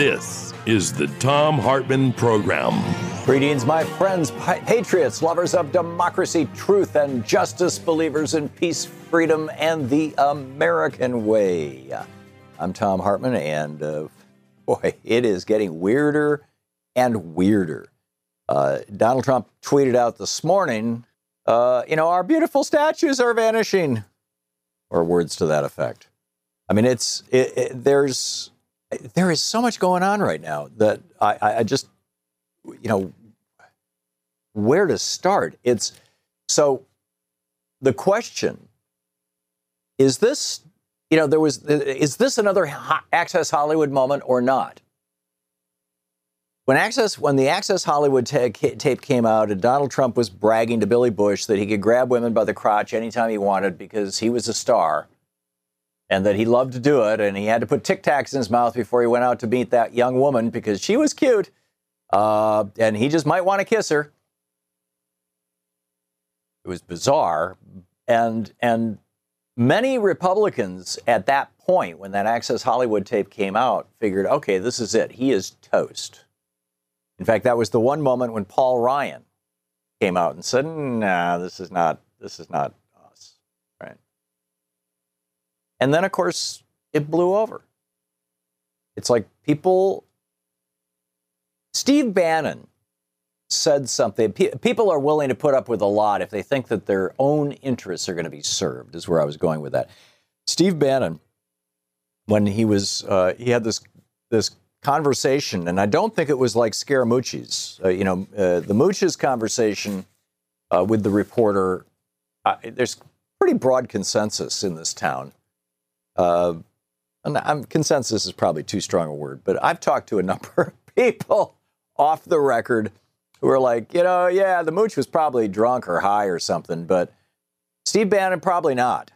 This is the Thom Hartmann Program. Greetings, my friends, patriots, lovers of democracy, truth, and justice, believers in peace, freedom, and the American way. I'm Thom Hartmann, and uh, boy, it is getting weirder and weirder. Uh, Donald Trump tweeted out this morning, uh, you know, our beautiful statues are vanishing, or words to that effect. I mean, it's it, it, there's there is so much going on right now that I, I just, you know, where to start? It's so the question is this, you know, there was, is this another Access Hollywood moment or not? When Access, when the Access Hollywood tape came out, and Donald Trump was bragging to Billy Bush that he could grab women by the crotch anytime he wanted because he was a star and that he loved to do it. And he had to put Tic Tacs in his mouth before he went out to meet that young woman because she was cute. Uh, and he just might want to kiss her. It was bizarre. And, and many Republicans at that point, when that Access Hollywood tape came out, figured, okay, this is it. He is toast. In fact, that was the one moment when Paul Ryan came out and said, nah, this is not, this is not and then, of course, it blew over. It's like people. Steve Bannon said something. People are willing to put up with a lot if they think that their own interests are going to be served, is where I was going with that. Steve Bannon, when he was, uh, he had this, this conversation, and I don't think it was like Scaramucci's. Uh, you know, uh, the Mooch's conversation uh, with the reporter, uh, there's pretty broad consensus in this town uh, I'm, consensus is probably too strong a word, but I've talked to a number of people off the record who are like, you know, yeah, the mooch was probably drunk or high or something, but Steve Bannon probably not.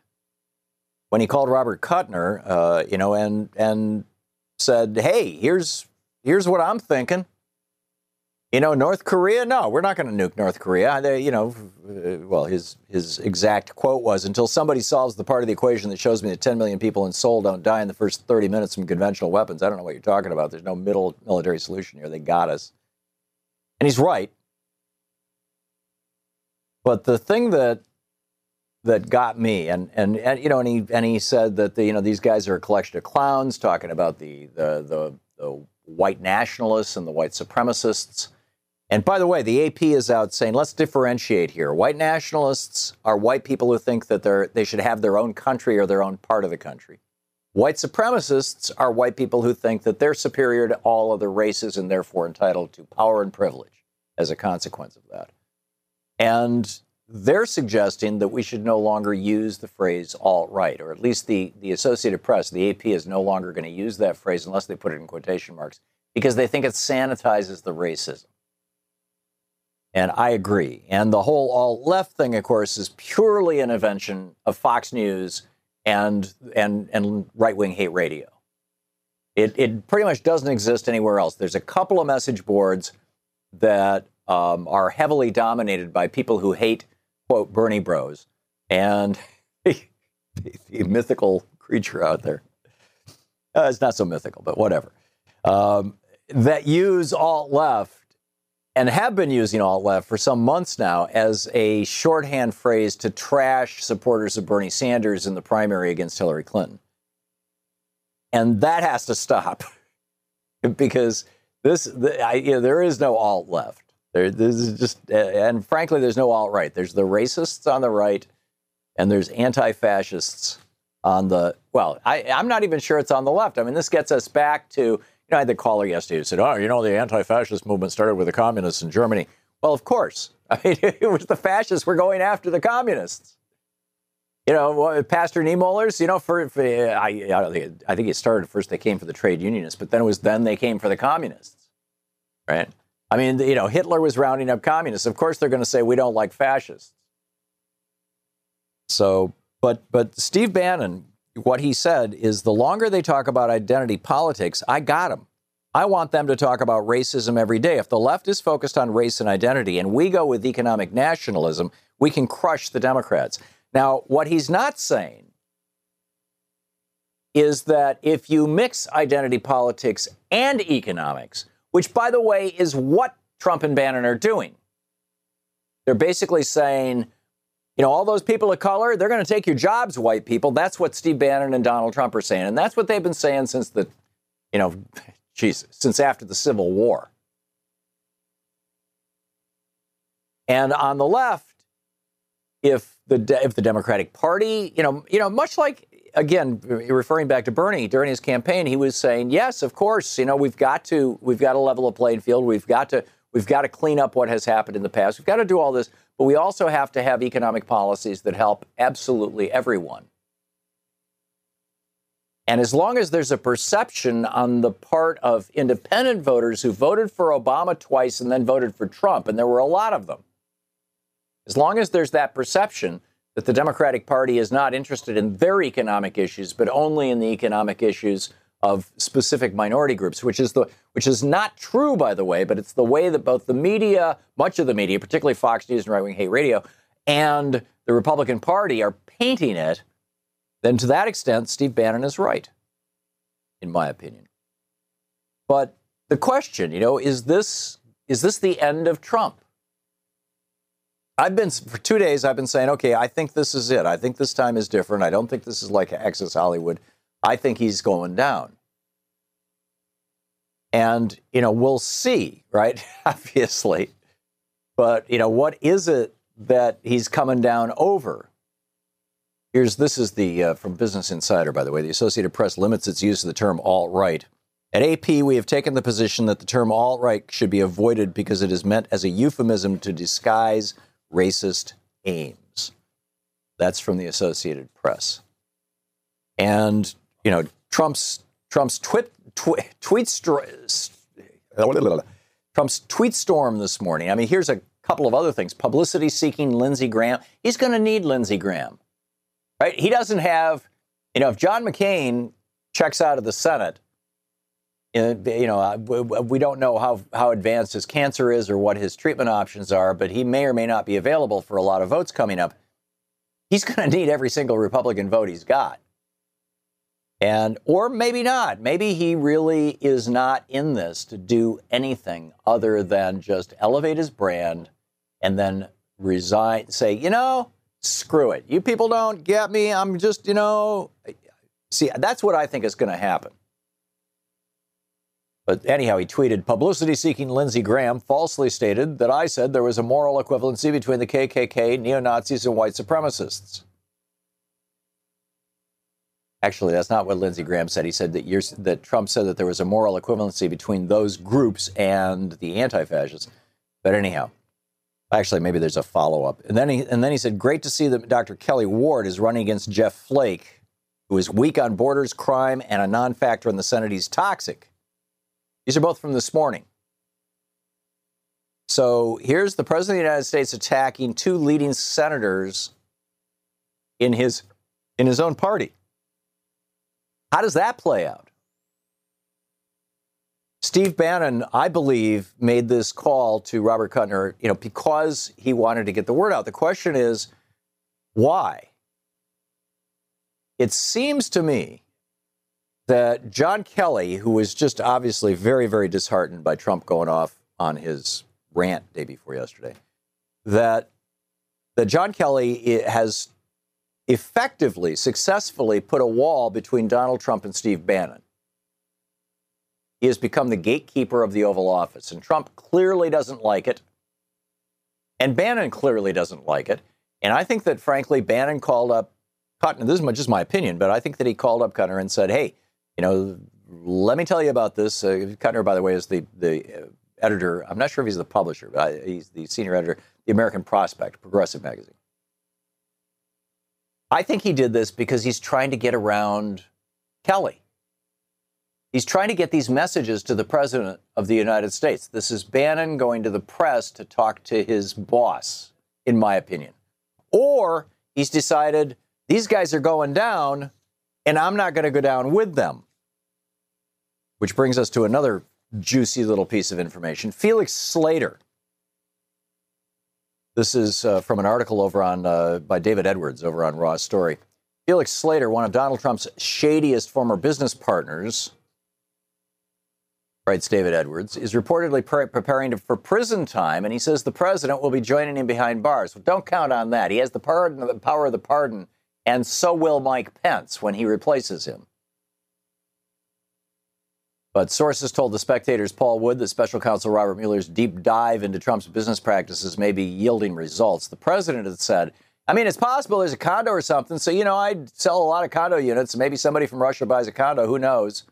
When he called Robert Kuttner, uh, you know, and and said, hey, here's here's what I'm thinking. You know, North Korea, no, we're not going to nuke North Korea. They, you know, uh, well, his his exact quote was, "Until somebody solves the part of the equation that shows me that 10 million people in Seoul don't die in the first 30 minutes from conventional weapons, I don't know what you're talking about. There's no middle military solution here. They got us." And he's right. But the thing that that got me, and and, and you know, and he and he said that the, you know these guys are a collection of clowns talking about the the the, the white nationalists and the white supremacists. And by the way, the AP is out saying, let's differentiate here. White nationalists are white people who think that they're, they should have their own country or their own part of the country. White supremacists are white people who think that they're superior to all other races and therefore entitled to power and privilege as a consequence of that. And they're suggesting that we should no longer use the phrase alt right, or at least the, the Associated Press, the AP, is no longer going to use that phrase unless they put it in quotation marks because they think it sanitizes the racism. And I agree. And the whole alt left thing, of course, is purely an invention of Fox News and and and right wing hate radio. It it pretty much doesn't exist anywhere else. There's a couple of message boards that um, are heavily dominated by people who hate quote Bernie Bros and the, the mythical creature out there. Uh, it's not so mythical, but whatever. Um, that use alt left and have been using alt left for some months now as a shorthand phrase to trash supporters of Bernie Sanders in the primary against Hillary Clinton. And that has to stop because this, the, I, you know, there is no alt left. There, this is just, and frankly, there's no alt right. There's the racists on the right, and there's anti fascists on the, well, I, I'm not even sure it's on the left. I mean, this gets us back to, you know, I had the caller yesterday who said, "Oh, you know, the anti-fascist movement started with the communists in Germany." Well, of course. I mean, it was the fascists were going after the communists. You know, Pastor Niemöllers, you know, for, for I, I think it started first. They came for the trade unionists, but then it was then they came for the communists, right? I mean, you know, Hitler was rounding up communists. Of course, they're going to say we don't like fascists. So, but but Steve Bannon what he said is the longer they talk about identity politics, I got them. I want them to talk about racism every day. If the left is focused on race and identity and we go with economic nationalism, we can crush the Democrats. Now, what he's not saying is that if you mix identity politics and economics, which, by the way, is what Trump and Bannon are doing, they're basically saying you know, all those people of color, they're going to take your jobs, white people. That's what Steve Bannon and Donald Trump are saying. And that's what they've been saying since the, you know, geez, since after the Civil War. And on the left, if the if the Democratic Party, you know, you know, much like again, referring back to Bernie during his campaign, he was saying, yes, of course, you know, we've got to we've got to level a playing field. We've got to we've got to clean up what has happened in the past. We've got to do all this. But we also have to have economic policies that help absolutely everyone. And as long as there's a perception on the part of independent voters who voted for Obama twice and then voted for Trump, and there were a lot of them, as long as there's that perception that the Democratic Party is not interested in their economic issues, but only in the economic issues of specific minority groups, which is the which is not true, by the way, but it's the way that both the media, much of the media, particularly Fox News and Right Wing Hate Radio, and the Republican Party are painting it. Then, to that extent, Steve Bannon is right, in my opinion. But the question, you know, is this is this the end of Trump? I've been for two days. I've been saying, okay, I think this is it. I think this time is different. I don't think this is like Access Hollywood. I think he's going down. And, you know, we'll see, right? Obviously. But, you know, what is it that he's coming down over? Here's this is the uh, from Business Insider, by the way. The Associated Press limits its use of the term alt right. At AP, we have taken the position that the term alt right should be avoided because it is meant as a euphemism to disguise racist aims. That's from the Associated Press. And you know, Trump's Trump's tweet tweet Trump's tweet storm this morning. I mean, here's a couple of other things. Publicity seeking Lindsey Graham. He's going to need Lindsey Graham, right? He doesn't have, you know, if John McCain checks out of the Senate, you know, uh, we don't know how, how advanced his cancer is or what his treatment options are, but he may or may not be available for a lot of votes coming up. He's going to need every single Republican vote he's got. And, or maybe not. Maybe he really is not in this to do anything other than just elevate his brand and then resign, say, you know, screw it. You people don't get me. I'm just, you know, see, that's what I think is going to happen. But anyhow, he tweeted publicity seeking Lindsey Graham falsely stated that I said there was a moral equivalency between the KKK, neo Nazis, and white supremacists. Actually, that's not what Lindsey Graham said. He said that, that Trump said that there was a moral equivalency between those groups and the anti-fascists. But anyhow, actually, maybe there's a follow-up. And then he and then he said, "Great to see that Dr. Kelli Ward is running against Jeff Flake, who is weak on borders, crime, and a non-factor in the Senate. He's toxic." These are both from this morning. So here's the president of the United States attacking two leading senators in his in his own party. How does that play out? Steve Bannon, I believe, made this call to Robert Kuttner, you know, because he wanted to get the word out. The question is, why? It seems to me that John Kelly, who was just obviously very, very disheartened by Trump going off on his rant day before yesterday that that John Kelly eh, has effectively, successfully put a wall between Donald Trump and Steve Bannon. He has become the gatekeeper of the Oval Office, and Trump clearly doesn't like it. And Bannon clearly doesn't like it. And I think that, frankly, Bannon called up Kuttner. This is much just my opinion, but I think that he called up Kuttner and said, hey, you know, let me tell you about this. Uh, Kuttner, by the way, is the, the uh, editor. I'm not sure if he's the publisher, but he's the senior editor, the American Prospect, progressive magazine. I think he did this because he's trying to get around Kelly. He's trying to get these messages to the President of the United States. This is Bannon going to the press to talk to his boss, in my opinion. Or he's decided these guys are going down and I'm not going to go down with them. Which brings us to another juicy little piece of information. Felix Sater. This is uh, from an article over on uh, by David Edwards over on Raw Story. Felix Sater, one of Donald Trump's shadiest former business partners, writes David Edwards, is reportedly pre- preparing for prison time, and he says the president will be joining him behind bars. Well, don't count on that. He has the, pardon, the power of the pardon, and so will Mike Pence when he replaces him. But sources told the spectators Paul Wood that special counsel Robert Mueller's deep dive into Trump's business practices may be yielding results. The president had said, I mean, it's possible there's a condo or something. So, you know, I'd sell a lot of condo units. Maybe somebody from Russia buys a condo. Who knows?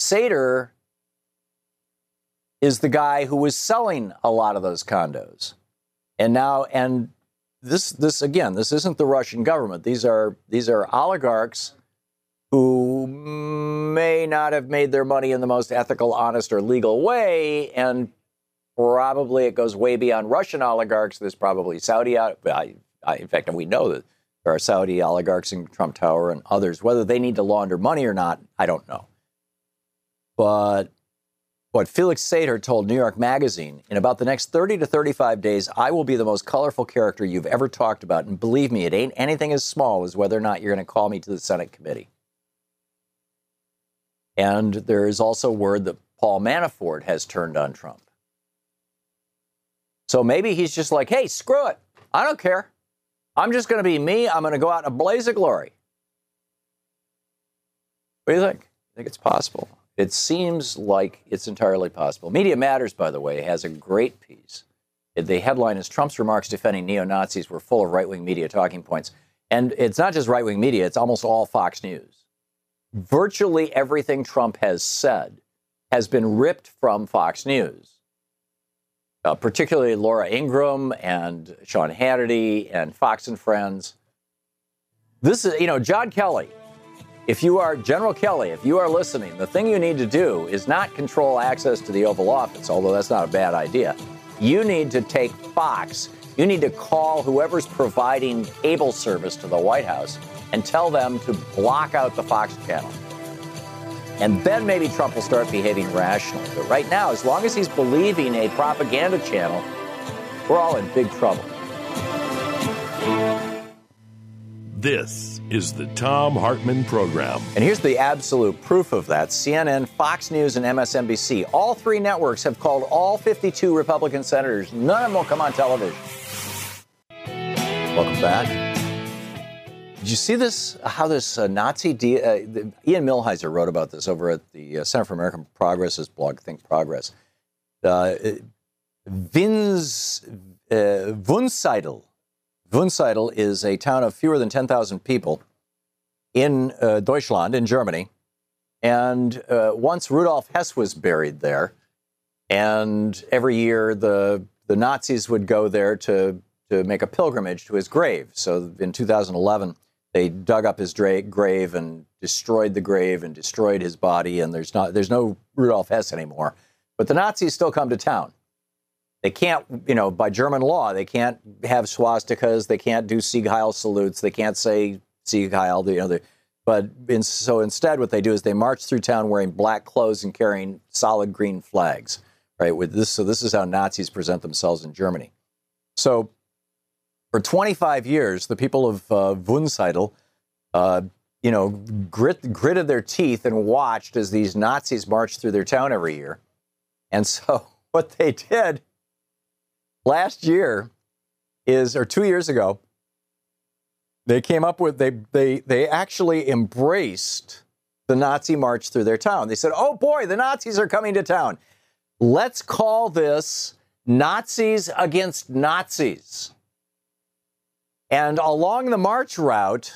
Sater is the guy who was selling a lot of those condos. And now, and this, this again, this isn't the Russian government. These are, these are oligarchs who may not have made their money in the most ethical, honest, or legal way. And probably it goes way beyond Russian oligarchs. There's probably Saudi, I, I, in fact, we know that there are Saudi oligarchs in Trump Tower and others. Whether they need to launder money or not, I don't know. But what Felix Sater told New York Magazine in about the next 30 to 35 days, I will be the most colorful character you've ever talked about. And believe me, it ain't anything as small as whether or not you're going to call me to the Senate committee. And there is also word that Paul Manafort has turned on Trump. So maybe he's just like, hey, screw it. I don't care. I'm just going to be me. I'm going to go out in a blaze of glory. What do you think? I think it's possible. It seems like it's entirely possible. Media Matters, by the way, has a great piece. The headline is Trump's remarks defending neo Nazis were full of right wing media talking points. And it's not just right wing media, it's almost all Fox News virtually everything Trump has said has been ripped from Fox News, uh, particularly Laura Ingraham and Sean Hannity and Fox and Friends. This is, you know, John Kelly. If you are General Kelly, if you are listening, the thing you need to do is not control access to the Oval Office, although that's not a bad idea. You need to take Fox. You need to call whoever's providing cable service to the White House and tell them to block out the Fox channel. And then maybe Trump will start behaving rationally. But right now, as long as he's believing a propaganda channel, we're all in big trouble. This is the Thom Hartmann Program. And here's the absolute proof of that CNN, Fox News, and MSNBC. All three networks have called all 52 Republican senators. None of them will come on television. Welcome back. Did you see this? How this uh, Nazi de- uh, Ian Millhiser wrote about this over at the uh, Center for American Progress's blog, Think Progress. Uh, Vins uh, Wunsiedel. Wunsiedel is a town of fewer than 10,000 people in uh, Deutschland, in Germany. And uh, once Rudolf Hess was buried there, and every year the the Nazis would go there to to make a pilgrimage to his grave. So in 2011, they dug up his dra- grave and destroyed the grave and destroyed his body, and there's not there's no Rudolf Hess anymore. But the Nazis still come to town. They can't, you know, by German law, they can't have swastikas, they can't do Sieg Heil salutes, they can't say Sieg Heil, you know. But in, so instead, what they do is they march through town wearing black clothes and carrying solid green flags, right? With this, so this is how Nazis present themselves in Germany. So for 25 years, the people of uh, Wunsiedel, uh, you know, grit, gritted their teeth and watched as these Nazis marched through their town every year. And so what they did last year is, or two years ago, they came up with, they, they, they actually embraced the Nazi march through their town. They said, oh boy, the Nazis are coming to town. Let's call this Nazis against Nazis. And along the march route,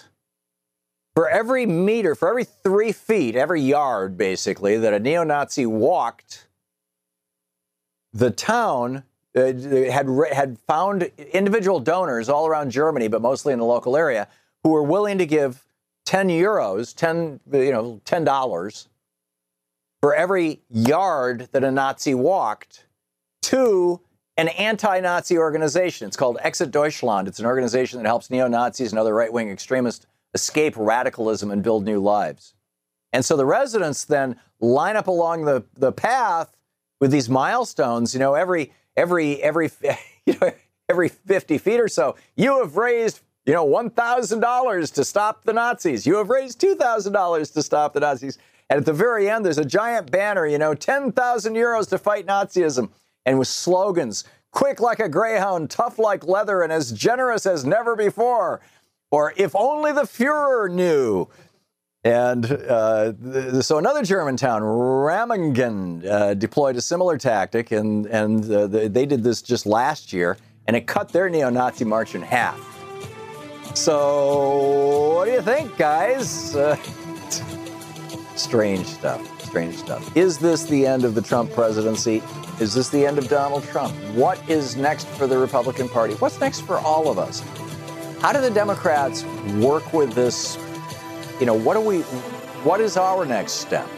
for every meter, for every three feet, every yard, basically, that a neo Nazi walked, the town uh, had, had found individual donors all around Germany, but mostly in the local area, who were willing to give 10 euros, 10, you know, $10 for every yard that a Nazi walked to an anti Nazi organization. It's called Exit Deutschland. It's an organization that helps neo Nazis and other right wing extremists escape radicalism and build new lives. And so the residents then line up along the, the path with these milestones, you know, every every every you know every 50 feet or so, you have raised, you know, $1,000 to stop the Nazis. You have raised $2,000 to stop the Nazis. And at the very end, there's a giant banner, you know, 10,000 euros to fight Nazism, and with slogans quick like a greyhound, tough like leather, and as generous as never before. Or if only the Fuhrer knew. And uh, so another German town, Remagen, uh, deployed a similar tactic, and, and uh, they did this just last year, and it cut their neo Nazi march in half. So, what do you think, guys? Uh, strange stuff. Strange stuff. Is this the end of the Trump presidency? Is this the end of Donald Trump? What is next for the Republican Party? What's next for all of us? How do the Democrats work with this? You know, what do we what is our next step?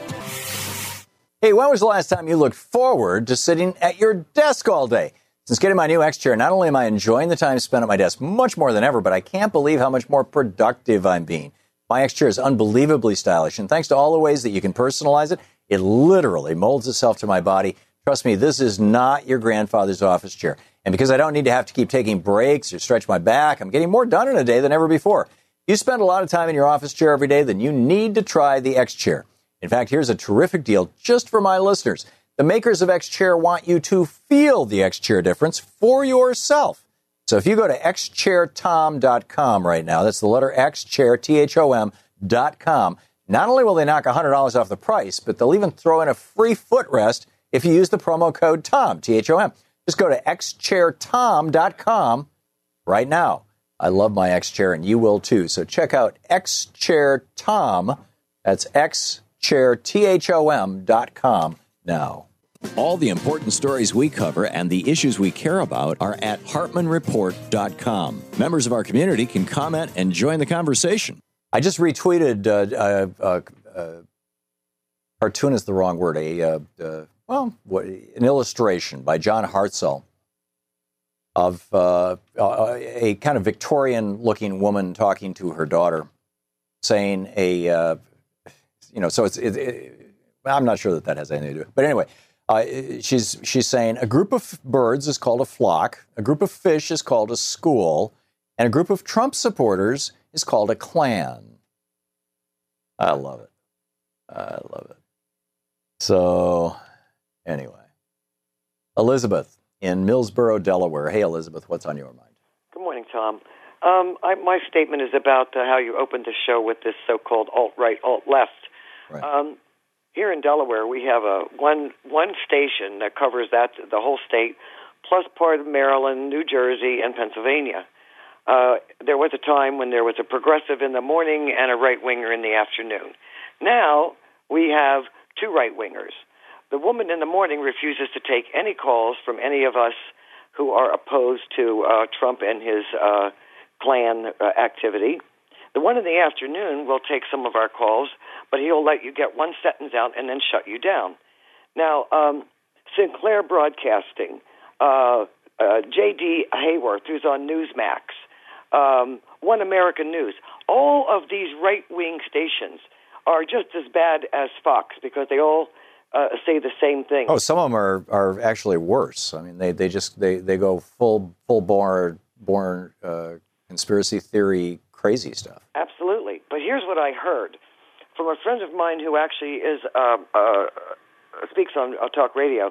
Hey, when was the last time you looked forward to sitting at your desk all day? Since getting my new X chair, not only am I enjoying the time spent at my desk much more than ever, but I can't believe how much more productive I'm being. My X chair is unbelievably stylish, and thanks to all the ways that you can personalize it, it literally molds itself to my body. Trust me, this is not your grandfather's office chair. And because I don't need to have to keep taking breaks or stretch my back, I'm getting more done in a day than ever before. You spend a lot of time in your office chair every day, then you need to try the X Chair. In fact, here's a terrific deal just for my listeners. The makers of X Chair want you to feel the X Chair difference for yourself. So if you go to xchairtom.com right now, that's the letter X Chair, T H O M.com, not only will they knock $100 off the price, but they'll even throw in a free footrest if you use the promo code TOM, T H O M. Just go to xchairtom.com right now. I love my X Chair, and you will too. So check out xchairtom. That's xchairtom.com now. All the important stories we cover and the issues we care about are at HartmannReport.com. Members of our community can comment and join the conversation. I just retweeted uh, uh, uh, uh cartoon is the wrong word. A uh, uh, well, an illustration by John Hartzell of uh, uh, a kind of Victorian-looking woman talking to her daughter, saying a uh, you know. So it's it, it, I'm not sure that that has anything to do. with it. But anyway, uh, she's she's saying a group of birds is called a flock, a group of fish is called a school, and a group of Trump supporters is called a clan. I love it. I love it. So, anyway, Elizabeth in Millsboro, Delaware. Hey, Elizabeth, what's on your mind? Good morning, Tom. Um, I, my statement is about uh, how you opened the show with this so-called alt-right, alt-left. Right. Um, here in Delaware, we have a one one station that covers that the whole state, plus part of Maryland, New Jersey, and Pennsylvania. Uh, there was a time when there was a progressive in the morning and a right winger in the afternoon. Now we have two right wingers. The woman in the morning refuses to take any calls from any of us who are opposed to uh, Trump and his uh, Klan uh, activity. The one in the afternoon will take some of our calls, but he'll let you get one sentence out and then shut you down. Now, um, Sinclair Broadcasting, uh, uh, J.D. Hayworth, who's on Newsmax, um, One American News, all of these right wing stations are just as bad as Fox because they all uh, say the same thing. Oh, some of them are, are actually worse. I mean, they, they just they, they go full full born born uh, conspiracy theory crazy stuff. Absolutely. But here's what I heard from a friend of mine who actually is uh, uh, speaks on uh, talk radio.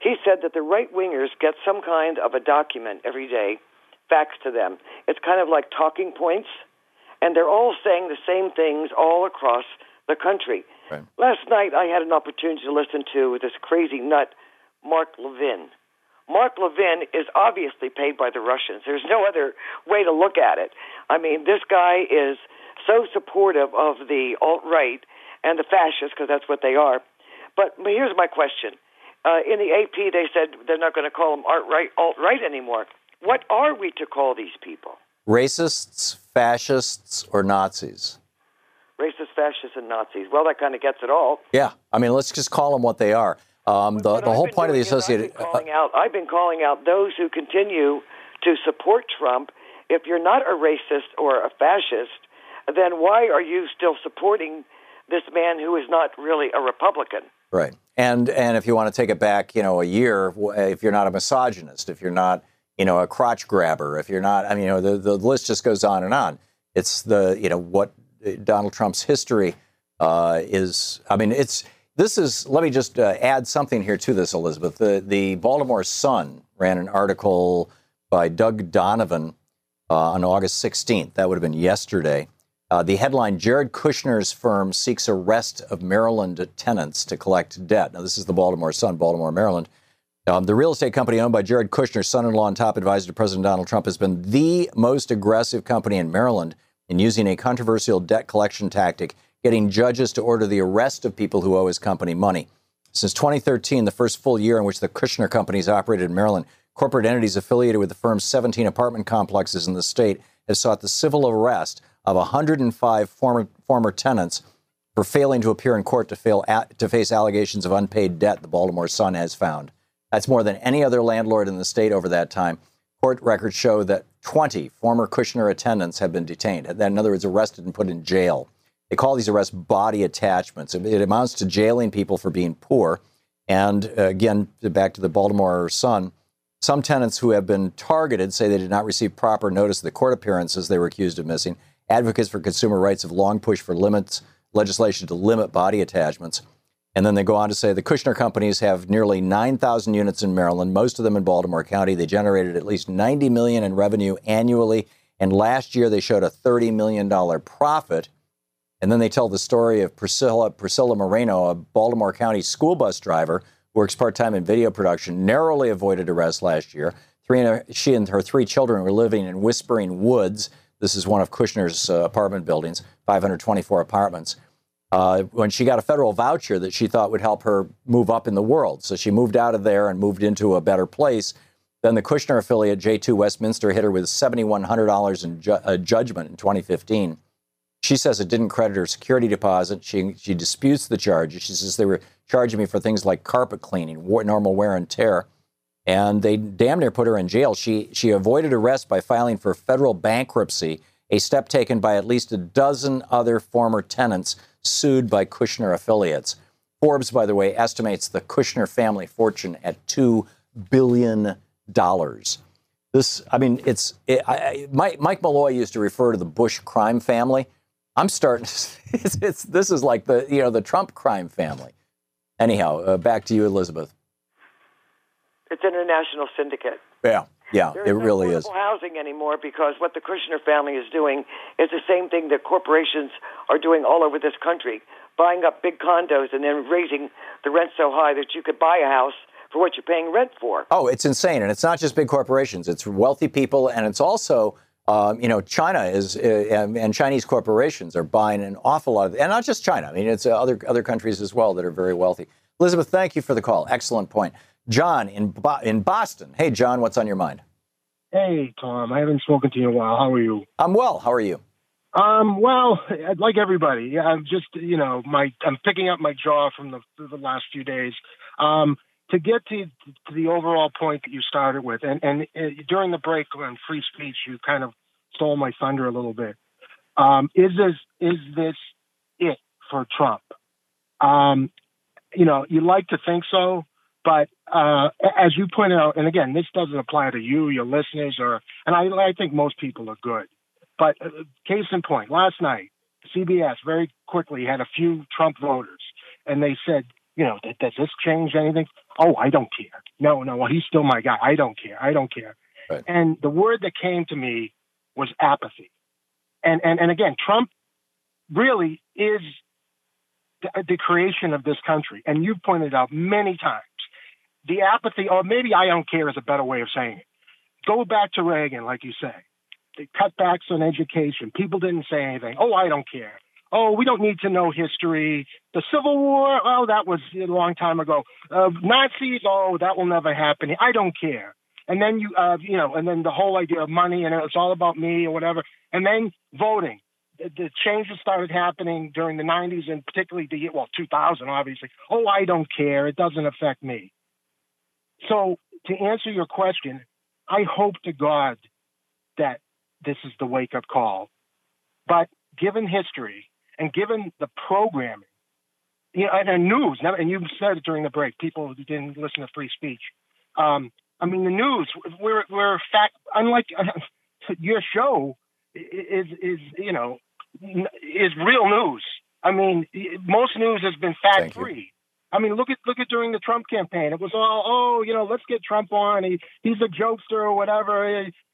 He said that the right wingers get some kind of a document every day, faxed to them. It's kind of like talking points, and they're all saying the same things all across the country. Right. Last night, I had an opportunity to listen to this crazy nut, Mark Levin. Mark Levin is obviously paid by the Russians. There's no other way to look at it. I mean, this guy is so supportive of the alt right and the fascists, because that's what they are. But here's my question. Uh, in the AP, they said they're not going to call them alt right, alt right anymore. What are we to call these people? Racists, fascists, or Nazis? Racist, fascists, and Nazis. Well, that kind of gets it all. Yeah, I mean, let's just call them what they are. Um, the the whole point of the associated. I've been, calling out, I've been calling out those who continue to support Trump. If you're not a racist or a fascist, then why are you still supporting this man who is not really a Republican? Right. And and if you want to take it back, you know, a year, if you're not a misogynist, if you're not, you know, a crotch grabber, if you're not, I mean, you know, the, the list just goes on and on. It's the, you know, what Donald Trump's history uh, is. I mean, it's this is. Let me just uh, add something here to this, Elizabeth. The the Baltimore Sun ran an article by Doug Donovan uh, on August 16th. That would have been yesterday uh, the headline Jared Kushner's firm seeks arrest of Maryland tenants to collect debt. Now, this is the Baltimore Sun, Baltimore, Maryland. Um, the real estate company owned by Jared Kushner, son in law and top advisor to President Donald Trump, has been the most aggressive company in Maryland in using a controversial debt collection tactic, getting judges to order the arrest of people who owe his company money. Since 2013, the first full year in which the Kushner companies operated in Maryland, corporate entities affiliated with the firm's 17 apartment complexes in the state have sought the civil arrest of 105 former, former tenants for failing to appear in court to, fail at, to face allegations of unpaid debt, the Baltimore Sun has found. That's more than any other landlord in the state over that time. Court records show that 20 former Kushner attendants have been detained, in other words, arrested and put in jail. They call these arrests body attachments. It amounts to jailing people for being poor. And uh, again, back to the Baltimore Sun, some tenants who have been targeted say they did not receive proper notice of the court appearances they were accused of missing. Advocates for consumer rights have long pushed for limits legislation to limit body attachments. And then they go on to say the Kushner companies have nearly 9,000 units in Maryland, most of them in Baltimore County. They generated at least 90 million in revenue annually, and last year they showed a 30 million dollar profit. And then they tell the story of Priscilla Priscilla Moreno, a Baltimore County school bus driver who works part-time in video production, narrowly avoided arrest last year. Three she and her three children were living in Whispering Woods this is one of Kushner's uh, apartment buildings, 524 apartments. Uh, when she got a federal voucher that she thought would help her move up in the world. So she moved out of there and moved into a better place. Then the Kushner affiliate, J2 Westminster, hit her with $7,100 in ju- uh, judgment in 2015. She says it didn't credit her security deposit. She, she disputes the charges. She says they were charging me for things like carpet cleaning, war, normal wear and tear and they damn near put her in jail. She she avoided arrest by filing for federal bankruptcy, a step taken by at least a dozen other former tenants sued by Kushner affiliates. Forbes, by the way, estimates the Kushner family fortune at two billion dollars. This, I mean, it's it, I, Mike, Mike Malloy used to refer to the Bush crime family. I'm starting. It's, it's this is like the you know the Trump crime family. Anyhow, uh, back to you, Elizabeth. It's an international syndicate. Yeah, yeah, there it really is. housing anymore because what the Kushner family is doing is the same thing that corporations are doing all over this country, buying up big condos and then raising the rent so high that you could buy a house for what you're paying rent for. Oh, it's insane, and it's not just big corporations; it's wealthy people, and it's also. Um, you know, China is uh, and Chinese corporations are buying an awful lot of, and not just China. I mean, it's uh, other other countries as well that are very wealthy. Elizabeth, thank you for the call. Excellent point. John in Bo- in Boston. Hey, John, what's on your mind? Hey, Tom. I haven't spoken to you in a while. How are you? I'm well. How are you? Um, well, like everybody, I'm just you know my I'm picking up my jaw from the, the last few days. Um, to get to, to the overall point that you started with, and and uh, during the break on free speech, you kind of stole my thunder a little bit. Um, is this is this it for Trump? Um, you know, you like to think so, but uh, as you pointed out, and again, this doesn't apply to you, your listeners, or and I, I think most people are good. But uh, case in point, last night, CBS very quickly had a few Trump voters, and they said, you know, does this change anything? Oh, I don't care. No, no, well, he's still my guy. I don't care. I don't care. Right. And the word that came to me was apathy. And, and, and again, Trump really is the, the creation of this country. And you've pointed out many times the apathy, or maybe I don't care is a better way of saying it. Go back to Reagan, like you say. The cutbacks on education. People didn't say anything. Oh, I don't care. Oh, we don't need to know history. The Civil War, oh, that was a long time ago. Uh, Nazis, oh, that will never happen. I don't care. And then you, uh, you know, and then the whole idea of money and it's all about me or whatever. And then voting. The, changes started happening during the 90s and particularly the well 2000 obviously oh i don't care it doesn't affect me so to answer your question i hope to god that this is the wake up call but given history and given the programming, you know, and, and news, and you said it during the break, people didn't listen to free speech. Um, I mean, the news, we're, we're fact, unlike uh, your show is, is, you know, is real news. I mean, most news has been fact free. I mean, look at look at during the Trump campaign. It was all, oh, you know, let's get Trump on. He he's a jokester or whatever.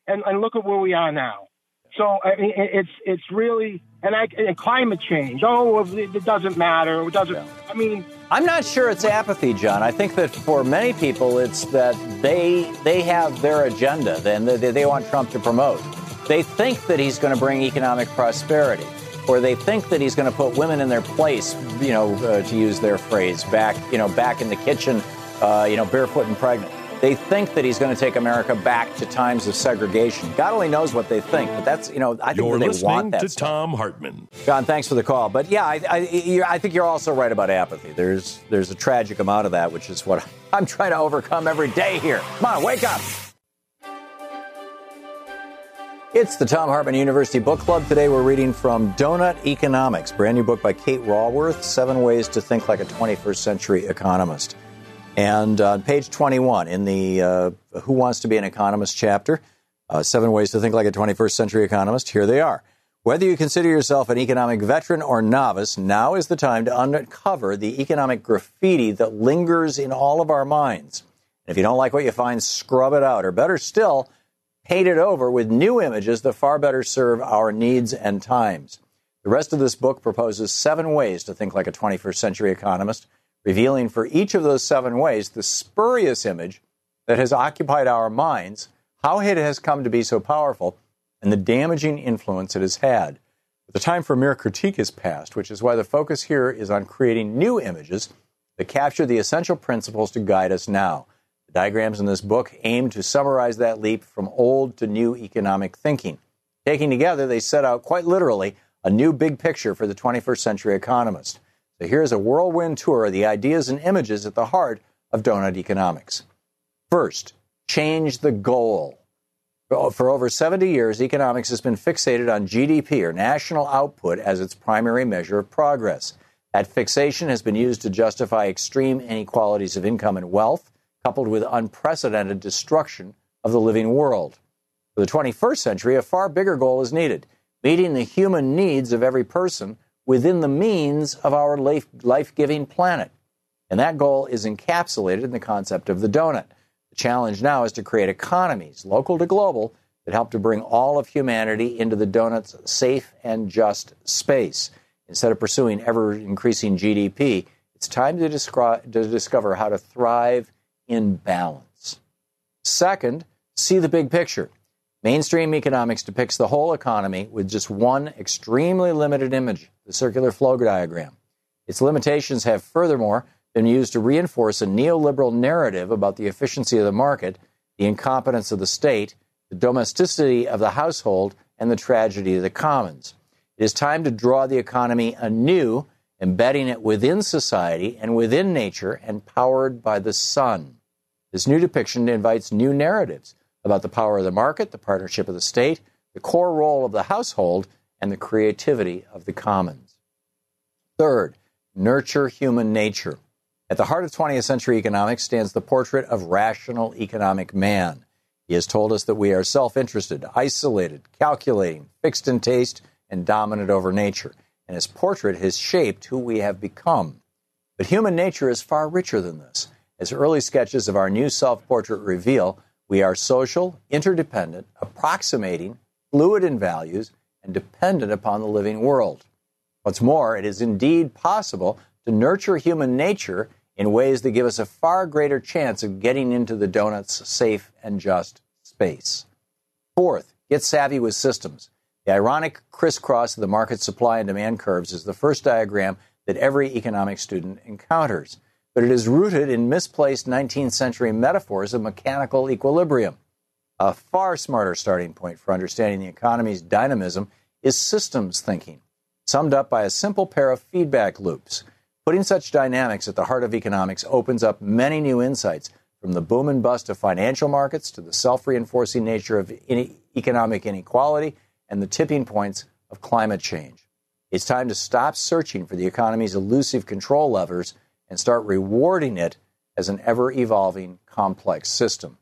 And and look at where we are now. So I mean, it's it's really and, I, and climate change. Oh, it doesn't matter. It doesn't. Yeah. I mean, I'm not sure it's apathy, John. I think that for many people, it's that they they have their agenda and they, they want Trump to promote. They think that he's going to bring economic prosperity, or they think that he's going to put women in their place. You know, uh, to use their phrase, back you know back in the kitchen, uh, you know, barefoot and pregnant. They think that he's going to take America back to times of segregation. God only knows what they think, but that's you know I think you're that they want that. to stuff. Thom Hartmann. John, thanks for the call. But yeah, I, I, I think you're also right about apathy. There's there's a tragic amount of that, which is what I'm trying to overcome every day here. Come on, wake up. It's the Thom Hartmann University Book Club. Today we're reading from Doughnut Economics, brand new book by Kate Raworth, Seven Ways to Think Like a 21st Century Economist. And on page 21 in the uh, Who Wants to Be an Economist chapter, uh, Seven Ways to Think Like a 21st Century Economist, here they are. Whether you consider yourself an economic veteran or novice, now is the time to uncover the economic graffiti that lingers in all of our minds. And if you don't like what you find, scrub it out, or better still, paint it over with new images that far better serve our needs and times. The rest of this book proposes seven ways to think like a 21st century economist revealing for each of those seven ways the spurious image that has occupied our minds, how it has come to be so powerful, and the damaging influence it has had. But the time for mere critique is past, which is why the focus here is on creating new images that capture the essential principles to guide us now. Diagrams in this book aim to summarize that leap from old to new economic thinking. Taken together, they set out quite literally a new big picture for the 21st century economist. So here's a whirlwind tour of the ideas and images at the heart of doughnut economics. First, change the goal. Oh, for over 70 years, economics has been fixated on GDP or national output as its primary measure of progress. That fixation has been used to justify extreme inequalities of income and wealth, coupled with unprecedented destruction of the living world. For the 21st century, a far bigger goal is needed meeting the human needs of every person within the means of our life giving planet. And that goal is encapsulated in the concept of the donut. The challenge now is to create economies, local to global, that help to bring all of humanity into the donut's safe and just space. Instead of pursuing ever increasing GDP, it's time to, descri- to discover how to thrive in balance. Second, see the big picture. Mainstream economics depicts the whole economy with just one extremely limited image, the circular flow diagram. Its limitations have furthermore been used to reinforce a neoliberal narrative about the efficiency of the market, the incompetence of the state, the domesticity of the household, and the tragedy of the commons. It is time to draw the economy anew, embedding it within society and within nature and powered by the sun. This new depiction invites new narratives about the power of the market, the partnership of the state, the core role of the household, and the creativity of the commons. Third, nurture human nature. At the heart of 20th century economics stands the portrait of rational economic man. He has told us that we are self interested, isolated, calculating, fixed in taste, and dominant over nature. And his portrait has shaped who we have become. But human nature is far richer than this. As early sketches of our new self portrait reveal, we are social, interdependent, approximating, fluid in values, and dependent upon the living world. What's more, it is indeed possible to nurture human nature in ways that give us a far greater chance of getting into the donut's safe and just space. Fourth, get savvy with systems. The ironic crisscross of the market supply and demand curves is the first diagram that every economic student encounters, but it is rooted in misplaced 19th century metaphors of mechanical equilibrium. A far smarter starting point for understanding the economy's dynamism is systems thinking, summed up by a simple pair of feedback loops. Putting such dynamics at the heart of economics opens up many new insights from the boom and bust of financial markets to the self reinforcing nature of economic inequality and the tipping points of climate change. It's time to stop searching for the economy's elusive control levers and start rewarding it as an ever evolving complex system.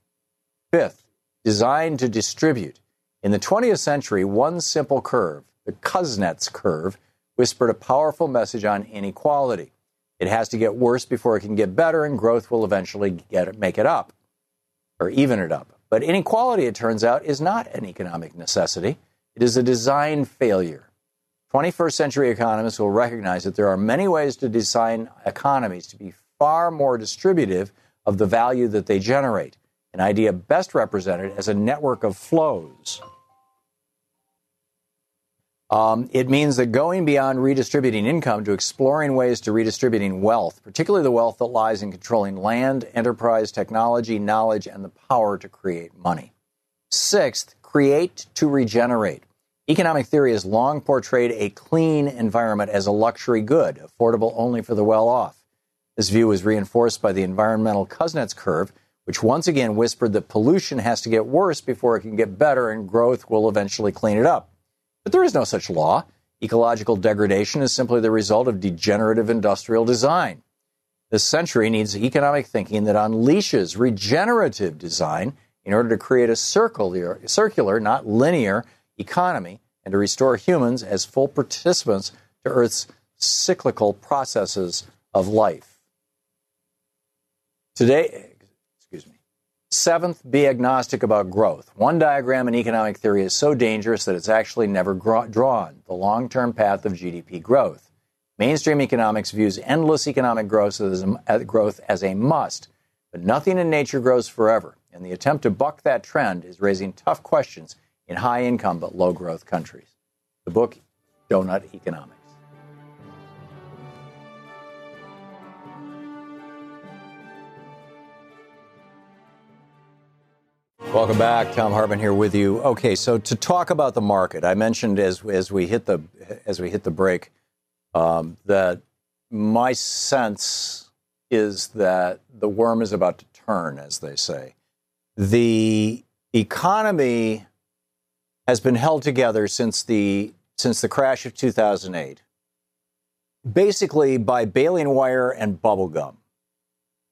Fifth, designed to distribute. In the 20th century, one simple curve, the Kuznets curve, whispered a powerful message on inequality. It has to get worse before it can get better, and growth will eventually get it, make it up or even it up. But inequality, it turns out, is not an economic necessity. It is a design failure. 21st century economists will recognize that there are many ways to design economies to be far more distributive of the value that they generate, an idea best represented as a network of flows. Um, it means that going beyond redistributing income to exploring ways to redistributing wealth, particularly the wealth that lies in controlling land, enterprise, technology, knowledge, and the power to create money. Sixth, create to regenerate. Economic theory has long portrayed a clean environment as a luxury good, affordable only for the well off. This view was reinforced by the environmental Kuznets curve, which once again whispered that pollution has to get worse before it can get better and growth will eventually clean it up. But there is no such law. Ecological degradation is simply the result of degenerative industrial design. This century needs economic thinking that unleashes regenerative design in order to create a circular, circular, not linear economy and to restore humans as full participants to Earth's cyclical processes of life. Today, excuse me. Seventh, be agnostic about growth. One diagram in economic theory is so dangerous that it's actually never drawn the long term path of GDP growth. Mainstream economics views endless economic growth as, a, growth as a must, but nothing in nature grows forever, and the attempt to buck that trend is raising tough questions in high income but low growth countries. The book, Doughnut Economics. Welcome back. Thom Hartmann here with you. Okay, so to talk about the market, I mentioned as as we hit the as we hit the break um, that my sense is that the worm is about to turn, as they say. The economy has been held together since the since the crash of 2008, basically by baling wire and bubble gum.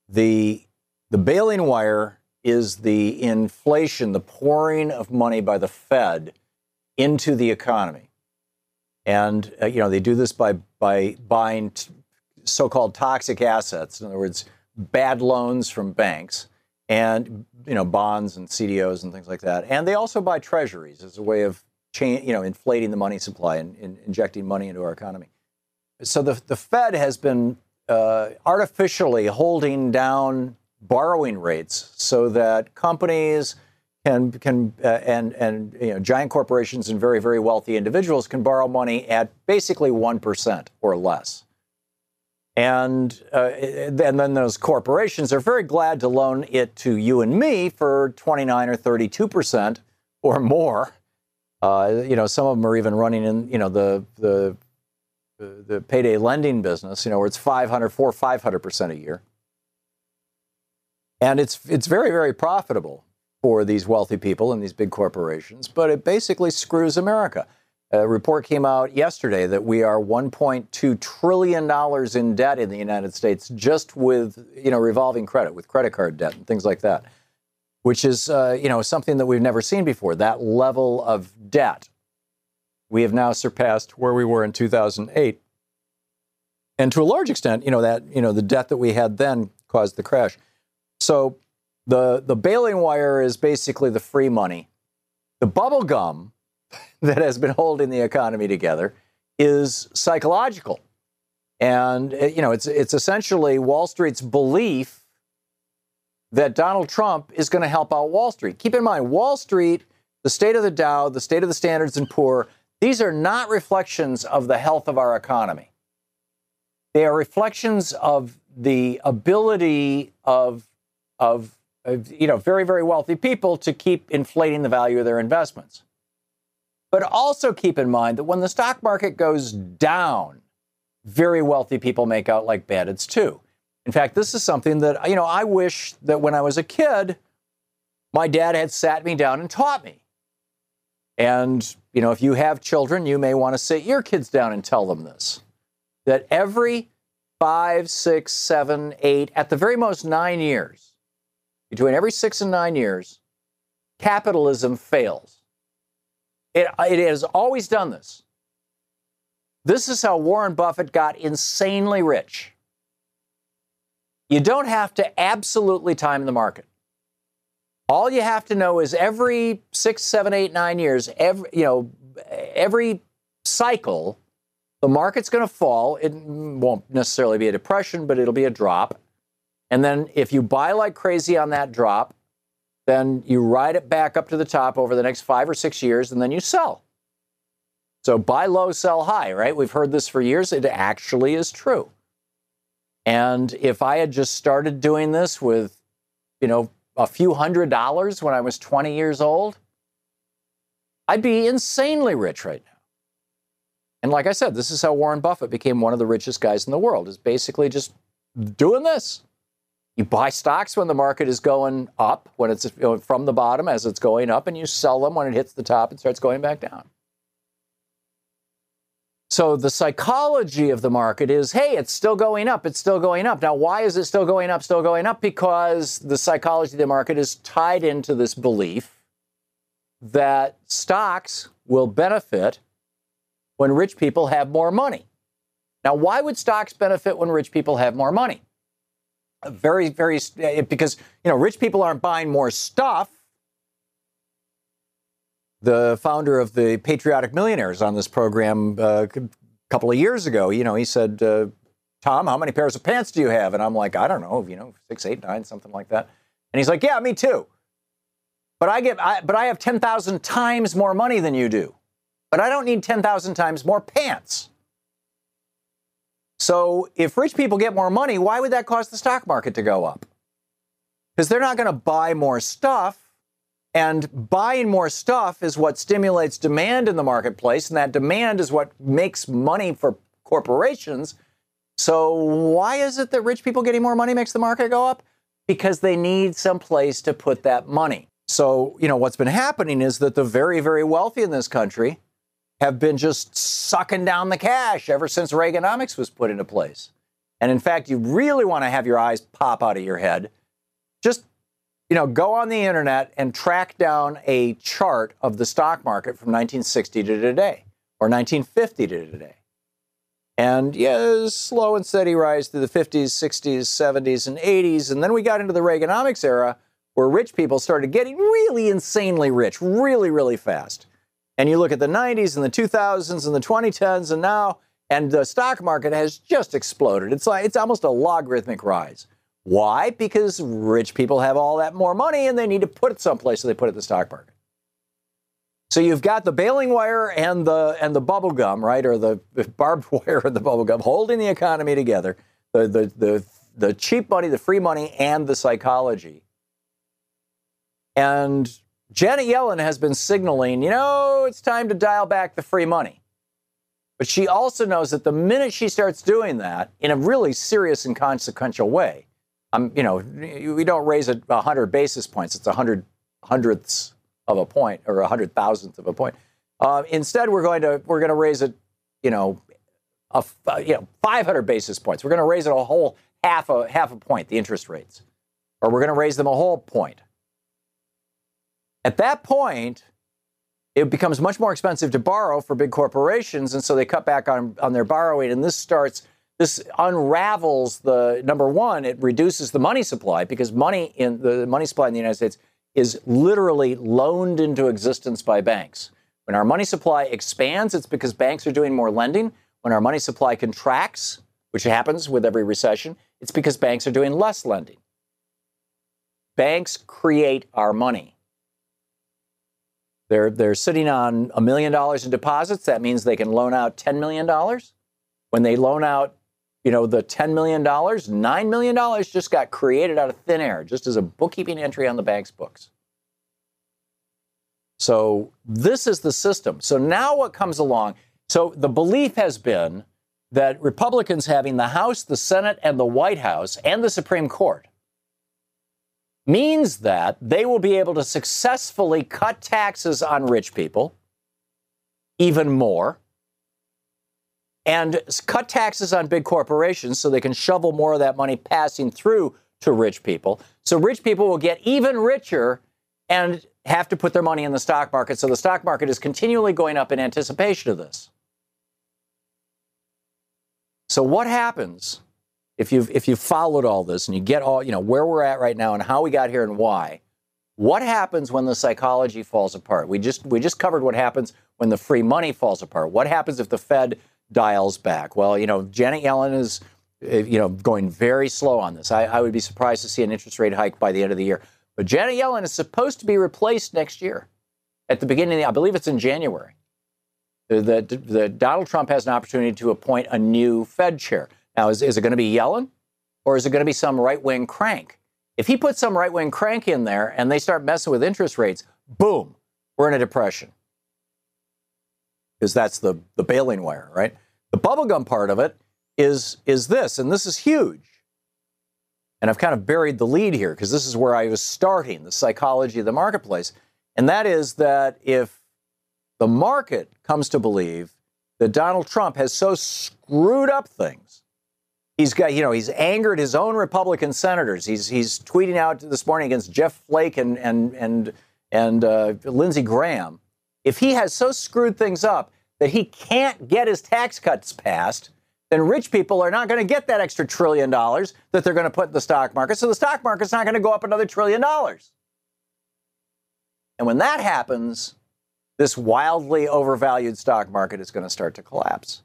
The the baling wire is the inflation, the pouring of money by the Fed into the economy. And uh, you know they do this by by buying t- so-called toxic assets, in other words, bad loans from banks, and you know bonds and CDOs and things like that. And they also buy treasuries as a way of cha- you know inflating the money supply and, and, injecting money into our economy. So the the Fed has been uh, artificially holding down borrowing rates so that companies can can uh, and and you know giant corporations and very very wealthy individuals can borrow money at basically one percent or less. And uh, and then those corporations are very glad to loan it to you and me for 29 or 32 percent or more. Uh, you know, some of them are even running in you know the the the payday lending business. You know, where it's 500, 400, 500 percent a year and it's it's very very profitable for these wealthy people and these big corporations, but it basically screws America. A report came out yesterday that we are 1.2 trillion dollars in debt in the United States just with you know revolving credit, with credit card debt and things like that, which is uh, you know something that we've never seen before. That level of debt, we have now surpassed where we were in 2008. And to a large extent, you know, that, you know, the debt that we had then caused the crash. So the, the bailing wire is basically the free money. The bubble gum that has been holding the economy together is psychological. And, eh, you know, it's, it's essentially Wall Street's belief that Donald Trump is going to help out Wall Street. Keep in mind, Wall Street, the state of the Dow, the state of the Standards and Poor, these are not reflections of the health of our economy. They are reflections of the ability of, of you know, very, very wealthy people to keep inflating the value of their investments. But also keep in mind that when the stock market goes down, very wealthy people make out like bandits too. In fact, this is something that, you know, I wish that when I was a kid, my dad had sat me down and taught me. And, you know, if you have children, you may want to sit your kids down and tell them this that every five, six, seven, eight, at the very most nine years, between every six and nine years, capitalism fails. It, it has always done this. This is how Warren Buffett got insanely rich. You don't have to absolutely time the market. All you have to know is every six, seven, eight, nine years, every you know, every cycle, the market's going to fall. It won't necessarily be a depression, but it'll be a drop. And then if you buy like crazy on that drop, then you ride it back up to the top over the next five or six years, and then you sell. So buy low, sell high, right? We've heard this for years. It actually is true. And if I had just started doing this with, you know, a few hundred dollars when I was 20 years old, I'd be insanely rich right now. And like I said, this is how Warren Buffett became one of the richest guys in the world, is basically just doing this. You buy stocks when the market is going up, when it's from the bottom as it's going up, and you sell them when it hits the top and starts going back down. So the psychology of the market is hey, it's still going up, it's still going up. Now, why is it still going up, still going up? Because the psychology of the market is tied into this belief that stocks will benefit when rich people have more money. Now, why would stocks benefit when rich people have more money? Very, very, because, you know, rich people aren't buying more stuff the founder of the Patriotic Millionaires on this program uh, a couple of years ago. You know, he said, uh, Thom, how many pairs of pants do you have? And I'm like, I don't know, you know, six, eight, nine, something like that. And he's like, Yeah, me too. But I get, I, but I have 10,000 times more money than you do. But I don't need 10,000 times more pants. So if rich people get more money, why would that cause the stock market to go up? Because they're not going to buy more stuff and buying more stuff is what stimulates demand in the marketplace, and that demand is what makes money for corporations. So, why is it that rich people getting more money makes the market go up? Because they need some place to put that money. So, you know, what's been happening is that the very, very wealthy in this country have been just sucking down the cash ever since Reaganomics was put into place. And in fact, you really want to have your eyes pop out of your head. Just you know, go on the internet and track down a chart of the stock market from 1960 to today or 1950 to today. And yeah, slow and steady rise through the 50s, 60s, 70s, and 80s. And then we got into the Reaganomics era where rich people started getting really insanely rich, really, really fast. And you look at the 90s and the 2000s and the 2010s and now, and the stock market has just exploded. It's like it's almost a logarithmic rise. Why? Because rich people have all that more money and they need to put it someplace, so they put it in the stock market. So you've got the bailing wire and the and the bubble gum, right, or the barbed wire and the bubble gum holding the economy together. The the the the cheap money, the free money, and the psychology. And Janet Yellen has been signaling, you know, it's time to dial back the free money. But she also knows that the minute she starts doing that in a really serious and consequential way, I'm, you know, we don't raise it 100 basis points. It's 100 hundredths of a point or a hundred thousandth of a point. Uh, instead, we're going to we're going to raise it, you know, a, uh, you know 500 basis points. We're going to raise it a whole half a half a point, the interest rates, or we're going to raise them a whole point. At that point, it becomes much more expensive to borrow for big corporations, and so they cut back on on their borrowing, and this starts this unravels the number one, it reduces the money supply because money in the money supply in the United States is literally loaned into existence by banks. When our money supply expands, it's because banks are doing more lending. When our money supply contracts, which happens with every recession, it's because banks are doing less lending. Banks create our money. They're, they're sitting on a million dollars in deposits. That means they can loan out $10 million. When they loan out, you know, the $10 million, $9 million just got created out of thin air, just as a bookkeeping entry on the bank's books. So this is the system. So now what comes along? So the belief has been that Republicans having the House, the Senate, and the White House and the Supreme Court means that they will be able to successfully cut taxes on rich people even more and cut taxes on big corporations so they can shovel more of that money passing through to rich people. So rich people will get even richer and have to put their money in the stock market. So the stock market is continually going up in anticipation of this. So what happens if you've if you've followed all this and you get all you know where we're at right now and how we got here and why? What happens when the psychology falls apart? We just we just covered what happens when the free money falls apart. What happens if the Fed dials back? Well, you know, Janet Yellen is eh, you know going very slow on this. I, I would be surprised to see an interest rate hike by the end of the year. But Janet Yellen is supposed to be replaced next year at the beginning. I believe it's in January that, that Donald Trump has an opportunity to appoint a new Fed chair. Now, is, is it going to be Yellen or is it going to be some right wing crank? If he puts some right wing crank in there and they start messing with interest rates, boom, we're in a depression. Because that's the, the bailing wire, right? The bubblegum part of it is, is this, and this is huge. And I've kind of buried the lead here because this is where I was starting the psychology of the marketplace. And that is that if the market comes to believe that Donald Trump has so screwed up things. He's got, you know, he's angered his own Republican senators. He's he's tweeting out this morning against Jeff Flake and and and and uh, Lindsey Graham. If he has so screwed things up that he can't get his tax cuts passed, then rich people are not going to get that extra trillion dollars that they're going to put in the stock market. So the stock market's not going to go up another trillion dollars. And when that happens, this wildly overvalued stock market is going to start to collapse.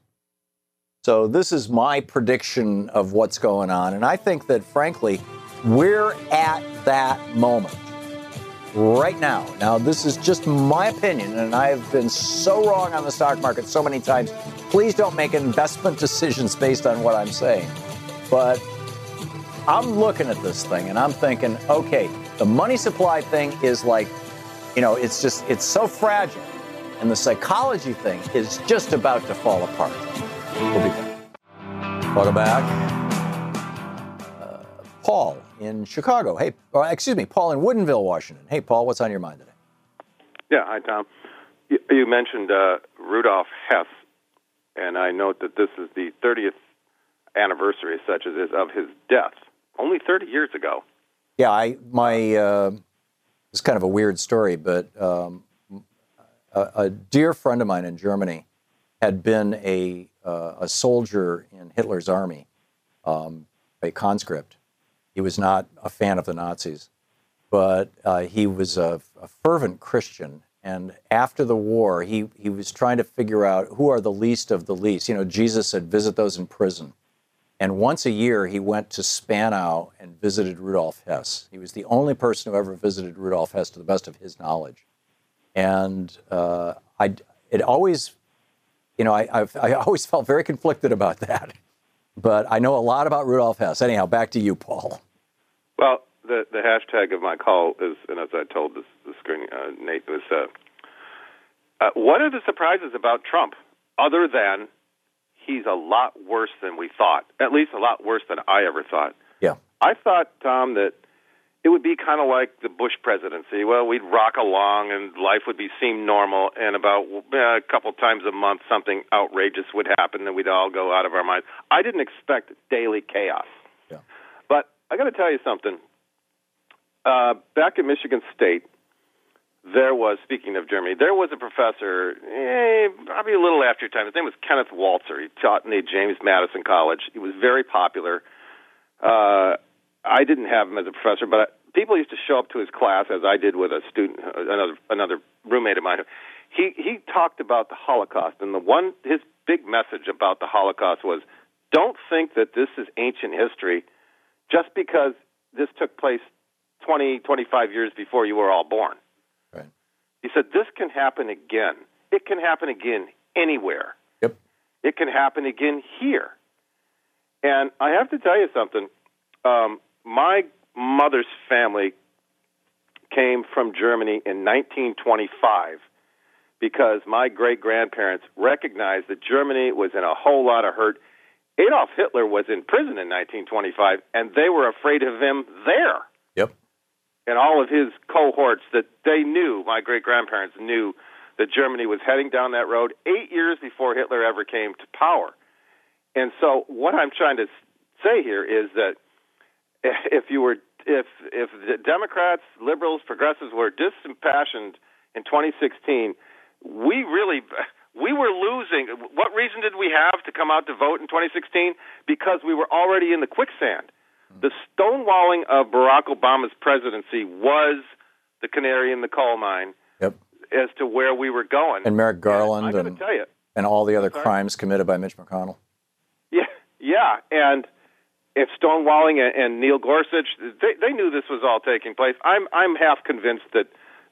So, this is my prediction of what's going on. And I think that, frankly, we're at that moment right now. Now, this is just my opinion, and I've been so wrong on the stock market so many times. Please don't make investment decisions based on what I'm saying. But I'm looking at this thing and I'm thinking, okay, the money supply thing is like you know, it's just, it's so fragile. And the psychology thing is just about to fall apart. We'll be back. Welcome back. Uh, Paul in Chicago. Hey, uh, excuse me, Paul in Woodinville, Washington. Hey, Paul, what's on your mind today? Yeah, hi, Thom. You, you mentioned uh, Rudolf Hess, and I note that this is the 30th anniversary, such as is, of his death, only 30 years ago. Yeah, I my uh, it's kind of a weird story, but um, a, a, dear friend of mine in Germany had been a, uh, a soldier in Hitler's army, um, a conscript. He was not a fan of the Nazis, but uh, he was a, a fervent Christian. And after the war, he, he was trying to figure out who are the least of the least. You know, Jesus said, visit those in prison. And once a year, he went to Spandau and visited Rudolf Hess. He was the only person who ever visited Rudolf Hess to the best of his knowledge. And uh, I, it always, you know, I, I've, I always felt very conflicted about that. But I know a lot about Rudolf Hess. Anyhow, back to you, Paul. Well, the, the hashtag of my call is, and as I told this, the screen, uh, Nate, was uh, uh, what are the surprises about Trump other than he's a lot worse than we thought. At least a lot worse than I ever thought. Yeah. I thought, Thom, that it would be kind of like the Bush presidency. Well, we'd rock along and life would be seem normal, and about uh, a couple times a month, something outrageous would happen, and we'd all go out of our minds. I didn't expect daily chaos. Yeah. But I got to tell you something. Uh, back at Michigan State, there was, speaking of Germany, there was a professor, eh, probably a little after your time. His name was Kenneth Waltzer. He taught in the James Madison College. He was very popular. Uh, I didn't have him as a professor, but people used to show up to his class, as I did with a student, another another roommate of mine. He he talked about the Holocaust, and the one his big message about the Holocaust was, don't think that this is ancient history, just because this took place 20, 25 years before you were all born. Right. He said, This can happen again. It can happen again anywhere. Yep. It can happen again here. And I have to tell you something. Um, my mother's family came from Germany in 1925 because my great grandparents recognized that Germany was in a whole lot of hurt. Adolf Hitler was in prison in 1925, and they were afraid of him there Yep. and all of his cohorts that they knew, my great grandparents knew that Germany was heading down that road eight years before Hitler ever came to power. And so, what I'm trying to say here is that if you were, if if the Democrats, liberals, progressives were disimpassioned in 2016, we really we were losing. What reason did we have to come out to vote in 2016? Because we were already in the quicksand. The stonewalling of Barack Obama's presidency was the canary in the coal mine Yep. as to where we were going. And Merrick Garland and you, and all the other crimes committed by Mitch McConnell. yeah, yeah, and if stonewalling and, and Neil Gorsuch, they, they knew this was all taking place. I'm I'm half convinced that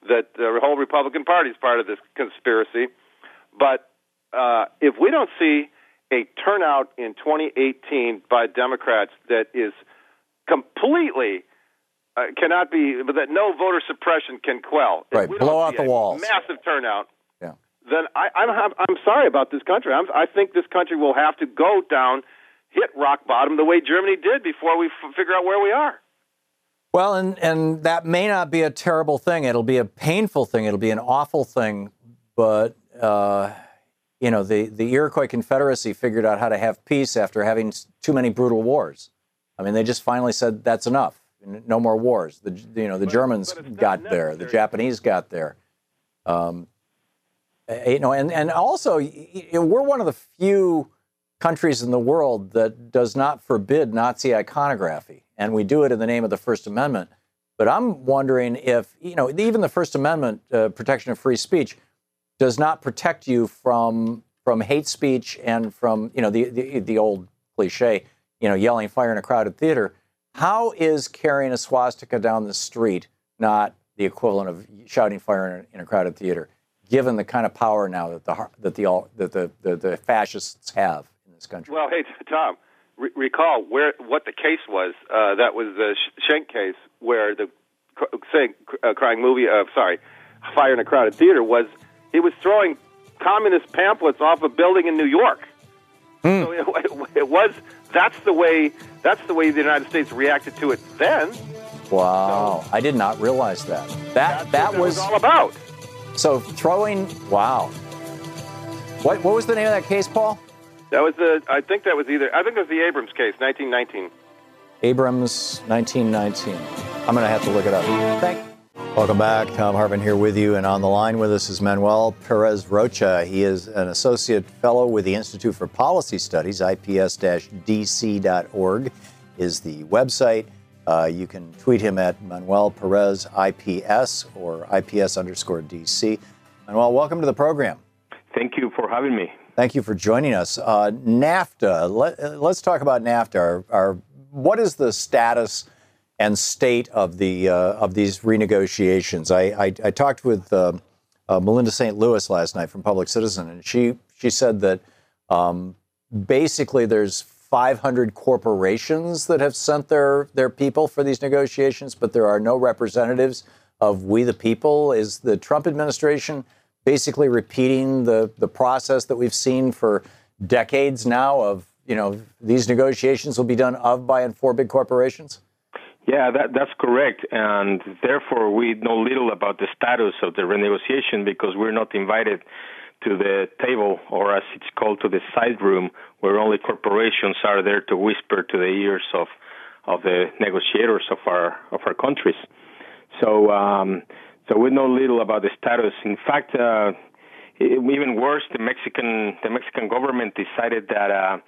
that the whole Republican Party is part of this conspiracy. But uh, if we don't see a turnout in 2018 by Democrats that is completely uh, cannot be, that no voter suppression can quell. Right, blow out the a walls. Massive turnout. Yeah. Then I, I'm I'm sorry about this country. I'm, I think this country will have to go down, hit rock bottom the way Germany did before we f- figure out where we are. Well, and and that may not be a terrible thing. It'll be a painful thing. It'll be an awful thing. But uh, you know, the the Iroquois Confederacy figured out how to have peace after having too many brutal wars. I mean, they just finally said that's enough. No more wars. The you know the Germans but it's not got there. The. Japanese got there. Um, eh, you know, and and also y- y- we're one of the few countries in the world that does not forbid Nazi iconography, and we do it in the name of the First Amendment. But I'm wondering if you know even the First Amendment uh, protection of free speech does not protect you from from hate speech and from you know the the, the old cliche you know yelling fire in a crowded theater. How is carrying a swastika down the street not the equivalent of shouting fire in a, crowded theater, given the kind of power now that the that the that the, the, the fascists have in this country? Well, hey Thom, re- recall where what the case was. Uh, that was the Schenck case, where the cr- saying uh, crying movie. Uh, sorry, fire in a crowded theater was he was throwing communist pamphlets off a building in New York. So it, it was that's the way that's the way the United States reacted to it then. Wow, I did not realize that. That that was was all about. so throwing. Wow. What what was the name of that case, Paul? That was the I think that was either I think it was the Abrams case, 1919. Abrams, 1919. I'm going to have to look it up. Thank Welcome back. Thom Hartmann here with you. And on the line with us is Manuel Perez-Rocha. He is an associate fellow with the Institute for Policy Studies. IPS dc.org is the website. Uh, you can tweet him at Manuel Perez IPS or IPS underscore DC. Manuel, welcome to the program. Thank you for having me. Thank you for joining us. Uh, NAFTA. Let, us talk about NAFTA. Our, our, what is the status and state of the uh, of these renegotiations? I, I, I talked with uh, uh, Melinda St. Louis last night from Public Citizen, and she she said that um, basically there's 500 corporations that have sent their their people for these negotiations, but there are no representatives of we the people. Is the Trump administration basically repeating the the process that we've seen for decades now of you know these negotiations will be done of by and for big corporations? Yeah, that, that's correct. And therefore, we know little about the status of the renegotiation because we're not invited to the table, or as it's called, to the side room, where only corporations are there to whisper to the ears of, of the negotiators of our of our countries. So um, So we know little about the status. In fact, uh, even worse, the Mexican the Mexican government decided that uh,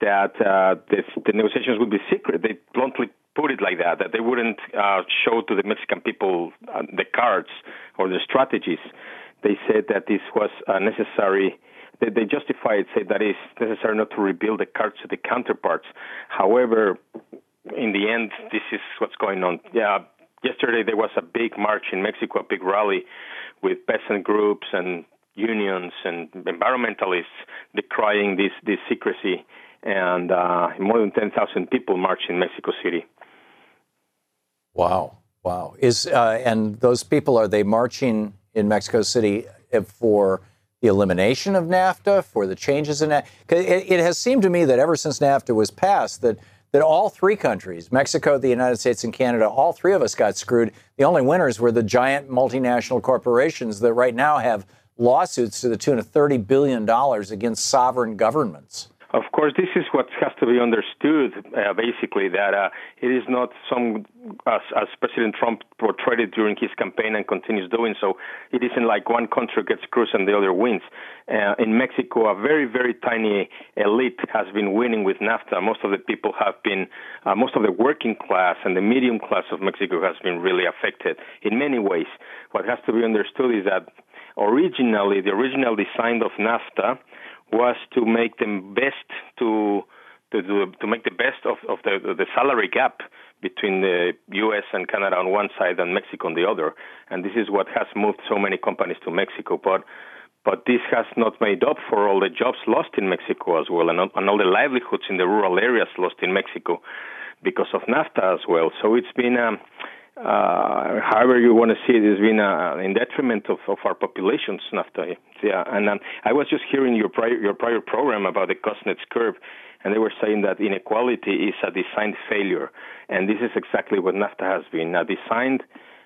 that uh, the, the negotiations would be secret. They bluntly put it like that, that they wouldn't uh, show to the Mexican people uh, the cards or the strategies. They said that this was uh, necessary. They, they justified, said that it's necessary not to reveal the cards to the counterparts. However, in the end, this is what's going on. Yeah, yesterday there was a big march in Mexico, a big rally with peasant groups and unions and environmentalists decrying this this secrecy, and uh, more than 10,000 people marched in Mexico City. Wow, wow! Is uh, and those people are they marching in Mexico City for the elimination of NAFTA, for the changes in NAFTA? It, it has seemed to me that ever since NAFTA was passed, that that all three countries, Mexico, the United States, and Canada, all three of us got screwed. The only winners were the giant multinational corporations that right now have lawsuits to the tune of $30 billion against sovereign governments. Of course, this is what has to be understood, uh, basically, that uh, it is not some, as, as, President Trump portrayed it during his campaign and continues doing so, it isn't like one country gets screwed and the other wins. Uh, in Mexico, a very, very tiny elite has been winning with NAFTA. Most of the people have been, uh, most of the working class and the medium class of Mexico has been really affected in many ways. What has to be understood is that originally, the original design of NAFTA was to make them best to to do, to make the best of, of the the salary gap between the U.S. and Canada on one side and Mexico on the other, and this is what has moved so many companies to Mexico. But but this has not made up for all the jobs lost in Mexico as well, and, and all the livelihoods in the rural areas lost in Mexico because of NAFTA as well. So it's been um, uh, however you want to see it, has been uh, in detriment of, of our populations. NAFTA, yeah. And um, I was just hearing your prior your prior program about the Kuznets curve, and they were saying that inequality is a designed failure, and this is exactly what NAFTA has been a designed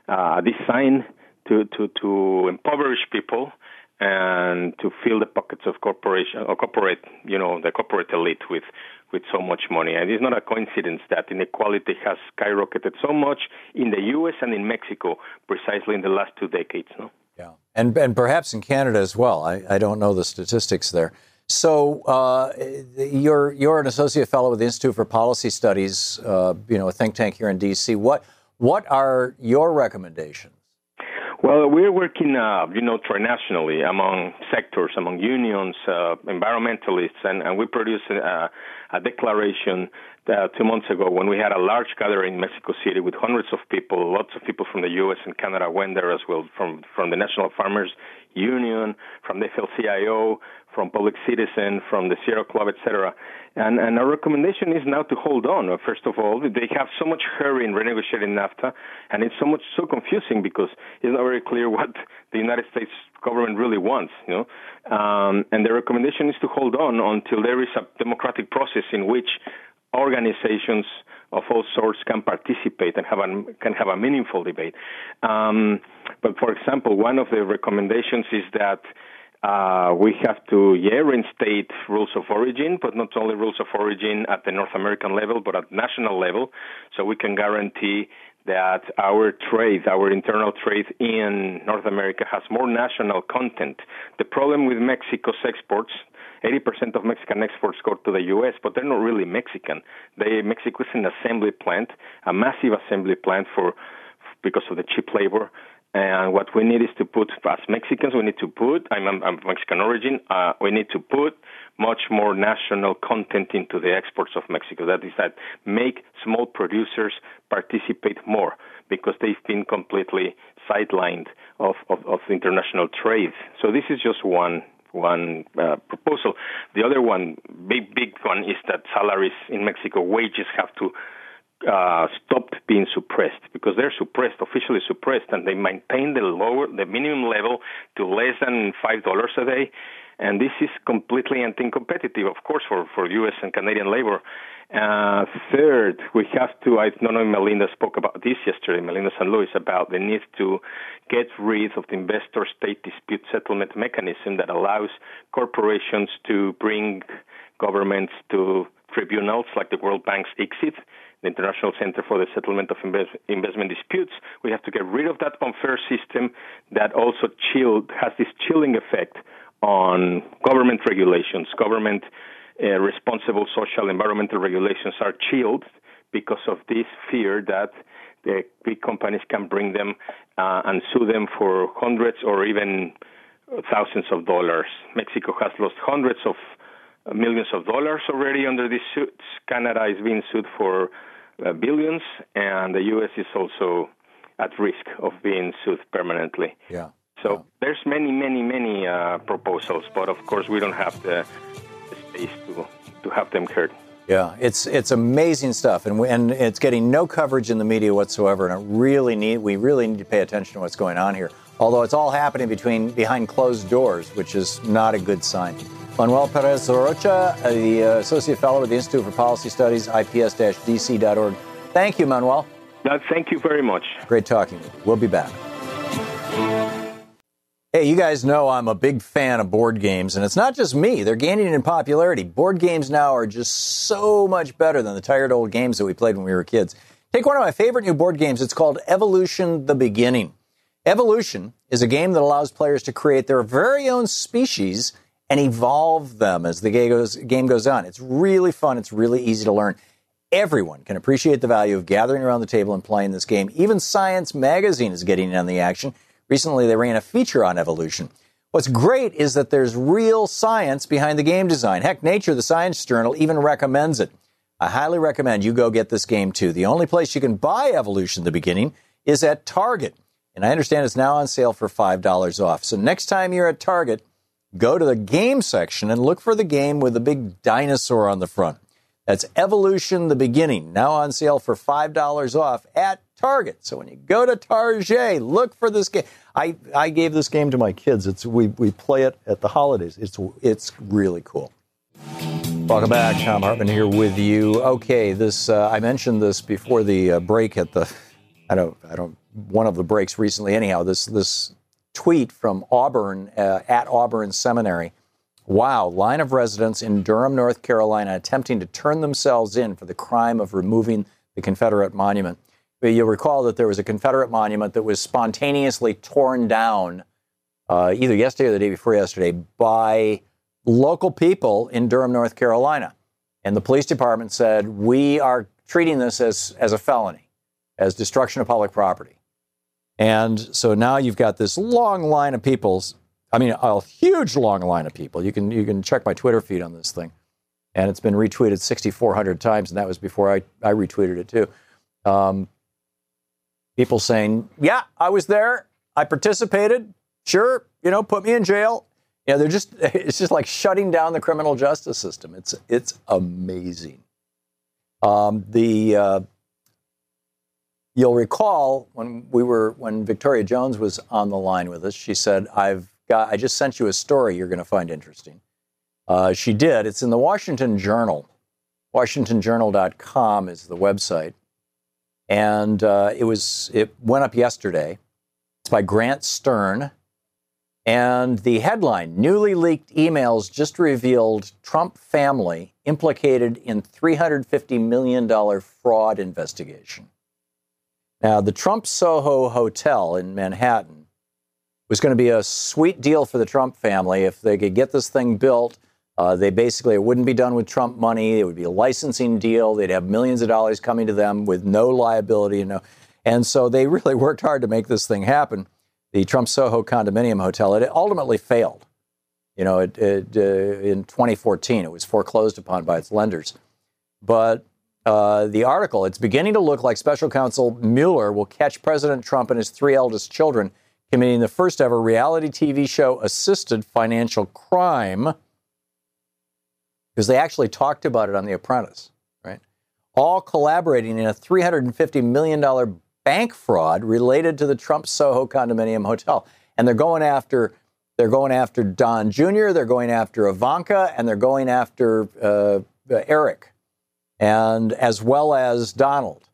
uh, designed to to to impoverish people and to fill the pockets of corporation or corporate, you know, the corporate elite with with so much money. And it's not a coincidence that inequality has skyrocketed so much in the U.S. and in Mexico precisely in the last two decades. No. Yeah, and and perhaps in Canada as well. I, I don't know the statistics there. So uh, you're you're an associate fellow with the Institute for Policy Studies, uh, you know, a think tank here in D.C. What what are your recommendations? Well, we're working, uh, you know, trinationally among sectors, among unions, uh, environmentalists, and, and we produced a, a declaration uh, two months ago when we had a large gathering in Mexico City with hundreds of people. Lots of people from the U.S. and Canada went there as well, from from the National Farmers Union, from the AFL-CIO, from Public Citizen, from the Sierra Club, etc. And, and our recommendation is now to hold on. First of all, they have so much hurry in renegotiating NAFTA, and it's so much so confusing because it's not very clear what the United States government really wants. You know, um, and the recommendation is to hold on until there is a democratic process in which organizations of all sorts can participate and have a, can have a meaningful debate. Um, but for example, one of the recommendations is that uh, we have to, yeah, reinstate rules of origin, but not only rules of origin at the North American level, but at national level, so we can guarantee that our trade, our internal trade in North America has more national content. The problem with Mexico's exports, 80% of Mexican exports go to the U.S., but they're not really Mexican. They, Mexico is an assembly plant, a massive assembly plant for because of the cheap labor. And what we need is to put, as Mexicans, we need to put, I'm, I'm Mexican origin, uh, we need to put much more national content into the exports of Mexico. That is that make small producers participate more because they've been completely sidelined of, of, of international trade. So this is just one one uh, proposal. The other one, big big one, is that salaries in Mexico, wages have to uh, stopped being suppressed because they're suppressed, officially suppressed, and they maintain the lower, the minimum level to less than five dollars a day, and this is completely anti-competitive, of course, for for U.S. and Canadian labor. Uh, third, we have to. I don't know. Melinda spoke about this yesterday. Melinda St. Louis about the need to get rid of the investor-state dispute settlement mechanism that allows corporations to bring governments to tribunals like the World Bank's ICSID the International Center for the Settlement of Investment Disputes. We have to get rid of that unfair system that also chilled, has this chilling effect on government regulations. Government uh, responsible social environmental regulations are chilled because of this fear that the big companies can bring them uh, and sue them for hundreds or even thousands of dollars. Mexico has lost hundreds of millions of dollars already under these suits. Canada is being sued for uh, billions, and the U.S. is also at risk of being sued permanently. Yeah. So yeah. there's many, many, many uh, proposals, but of course we don't have the, space to to have them heard. Yeah, it's it's amazing stuff, and we, and it's getting no coverage in the media whatsoever. And it really need we really need to pay attention to what's going on here. Although it's all happening between behind closed doors, which is not a good sign. Manuel Perez-Rocha, the uh, Associate Fellow at the Institute for Policy Studies, ips-dc.org. Thank you, Manuel. Uh, thank you very much. Great talking you. We'll be back. Hey, you guys know I'm a big fan of board games, and it's not just me. They're gaining in popularity. Board games now are just so much better than the tired old games that we played when we were kids. Take one of my favorite new board games. It's called Evolution the Beginning. Evolution is a game that allows players to create their very own species and evolve them as the game goes, on. It's really fun. It's really easy to learn. Everyone can appreciate the value of gathering around the table and playing this game. Even Science Magazine is getting in on the action. Recently, they ran a feature on evolution. What's great is that there's real science behind the game design. Heck, Nature, the science journal, even recommends it. I highly recommend you go get this game too. The only place you can buy Evolution the beginning is at Target. And I understand it's now on sale for $5 off. So next time you're at Target, go to the game section and look for the game with the big dinosaur on the front. That's Evolution the Beginning, now on sale for $5 off at Target. So when you go to Target, look for this game. I, I gave this game to my kids. It's, we, we play it at the holidays. It's, it's really cool. Welcome back. Thom Hartmann here with you. Okay, this uh, I mentioned this before the uh, break at the I don't I don't one of the breaks recently. Anyhow, this this tweet from Auburn uh, at Auburn Seminary. Wow, line of residents in Durham, North Carolina, attempting to turn themselves in for the crime of removing the Confederate monument. You'll recall that there was a Confederate monument that was spontaneously torn down uh, either yesterday or the day before yesterday by local people in Durham, North Carolina. And the police department said, We are treating this as, as a felony, as destruction of public property. And so now you've got this long line of people. I mean, a huge long line of people. You can you can check my Twitter feed on this thing, and it's been retweeted 6,400 times, and that was before I, I retweeted it too. Um, people saying, "Yeah, I was there. I participated. Sure, you know, put me in jail." Yeah, they're just it's just like shutting down the criminal justice system. It's it's amazing. Um, the uh, You'll recall when we were when Victoria Jones was on the line with us, she said, "I've got I just sent you a story you're going to find interesting." Uh, she did. It's in the Washington Journal. WashingtonJournal.com is the website, and uh, it was it went up yesterday. It's by Grant Stern, and the headline: Newly leaked emails just revealed Trump family implicated in 350 million dollar fraud investigation. Now, the Trump Soho Hotel in Manhattan was going to be a sweet deal for the Trump family if they could get this thing built. Uh, they basically, it wouldn't be done with Trump money. It would be a licensing deal. They'd have millions of dollars coming to them with no liability. No, and so they really worked hard to make this thing happen. The Trump Soho condominium hotel, it ultimately failed. You know, it, it, uh, in 2014, it was foreclosed upon by its lenders. But uh, the article, it's beginning to look like special counsel Mueller will catch President Trump and his three eldest children committing the first ever reality TV show assisted financial crime because they actually talked about it on The Apprentice, right? All collaborating in a $350 million bank fraud related to the Trump Soho condominium hotel. And they're going after they're going after Don Jr., they're going after Ivanka, and they're going after uh, Eric and as well as Donald.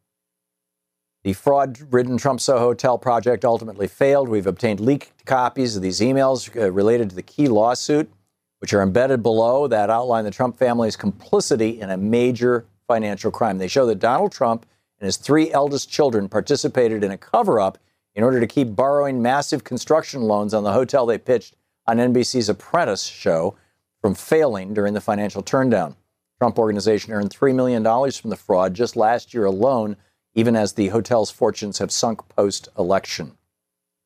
The fraud ridden Trump Soho Hotel project ultimately failed. We've obtained leaked copies of these emails uh, related to the key lawsuit, which are embedded below that outline the Trump family's complicity in a major financial crime. They show that Donald Trump and his three eldest children participated in a cover up in order to keep borrowing massive construction loans on the hotel they pitched on NBC's Apprentice show from failing during the financial turndown. Trump organization earned $3 million from the fraud just last year alone, even as the hotel's fortunes have sunk post election.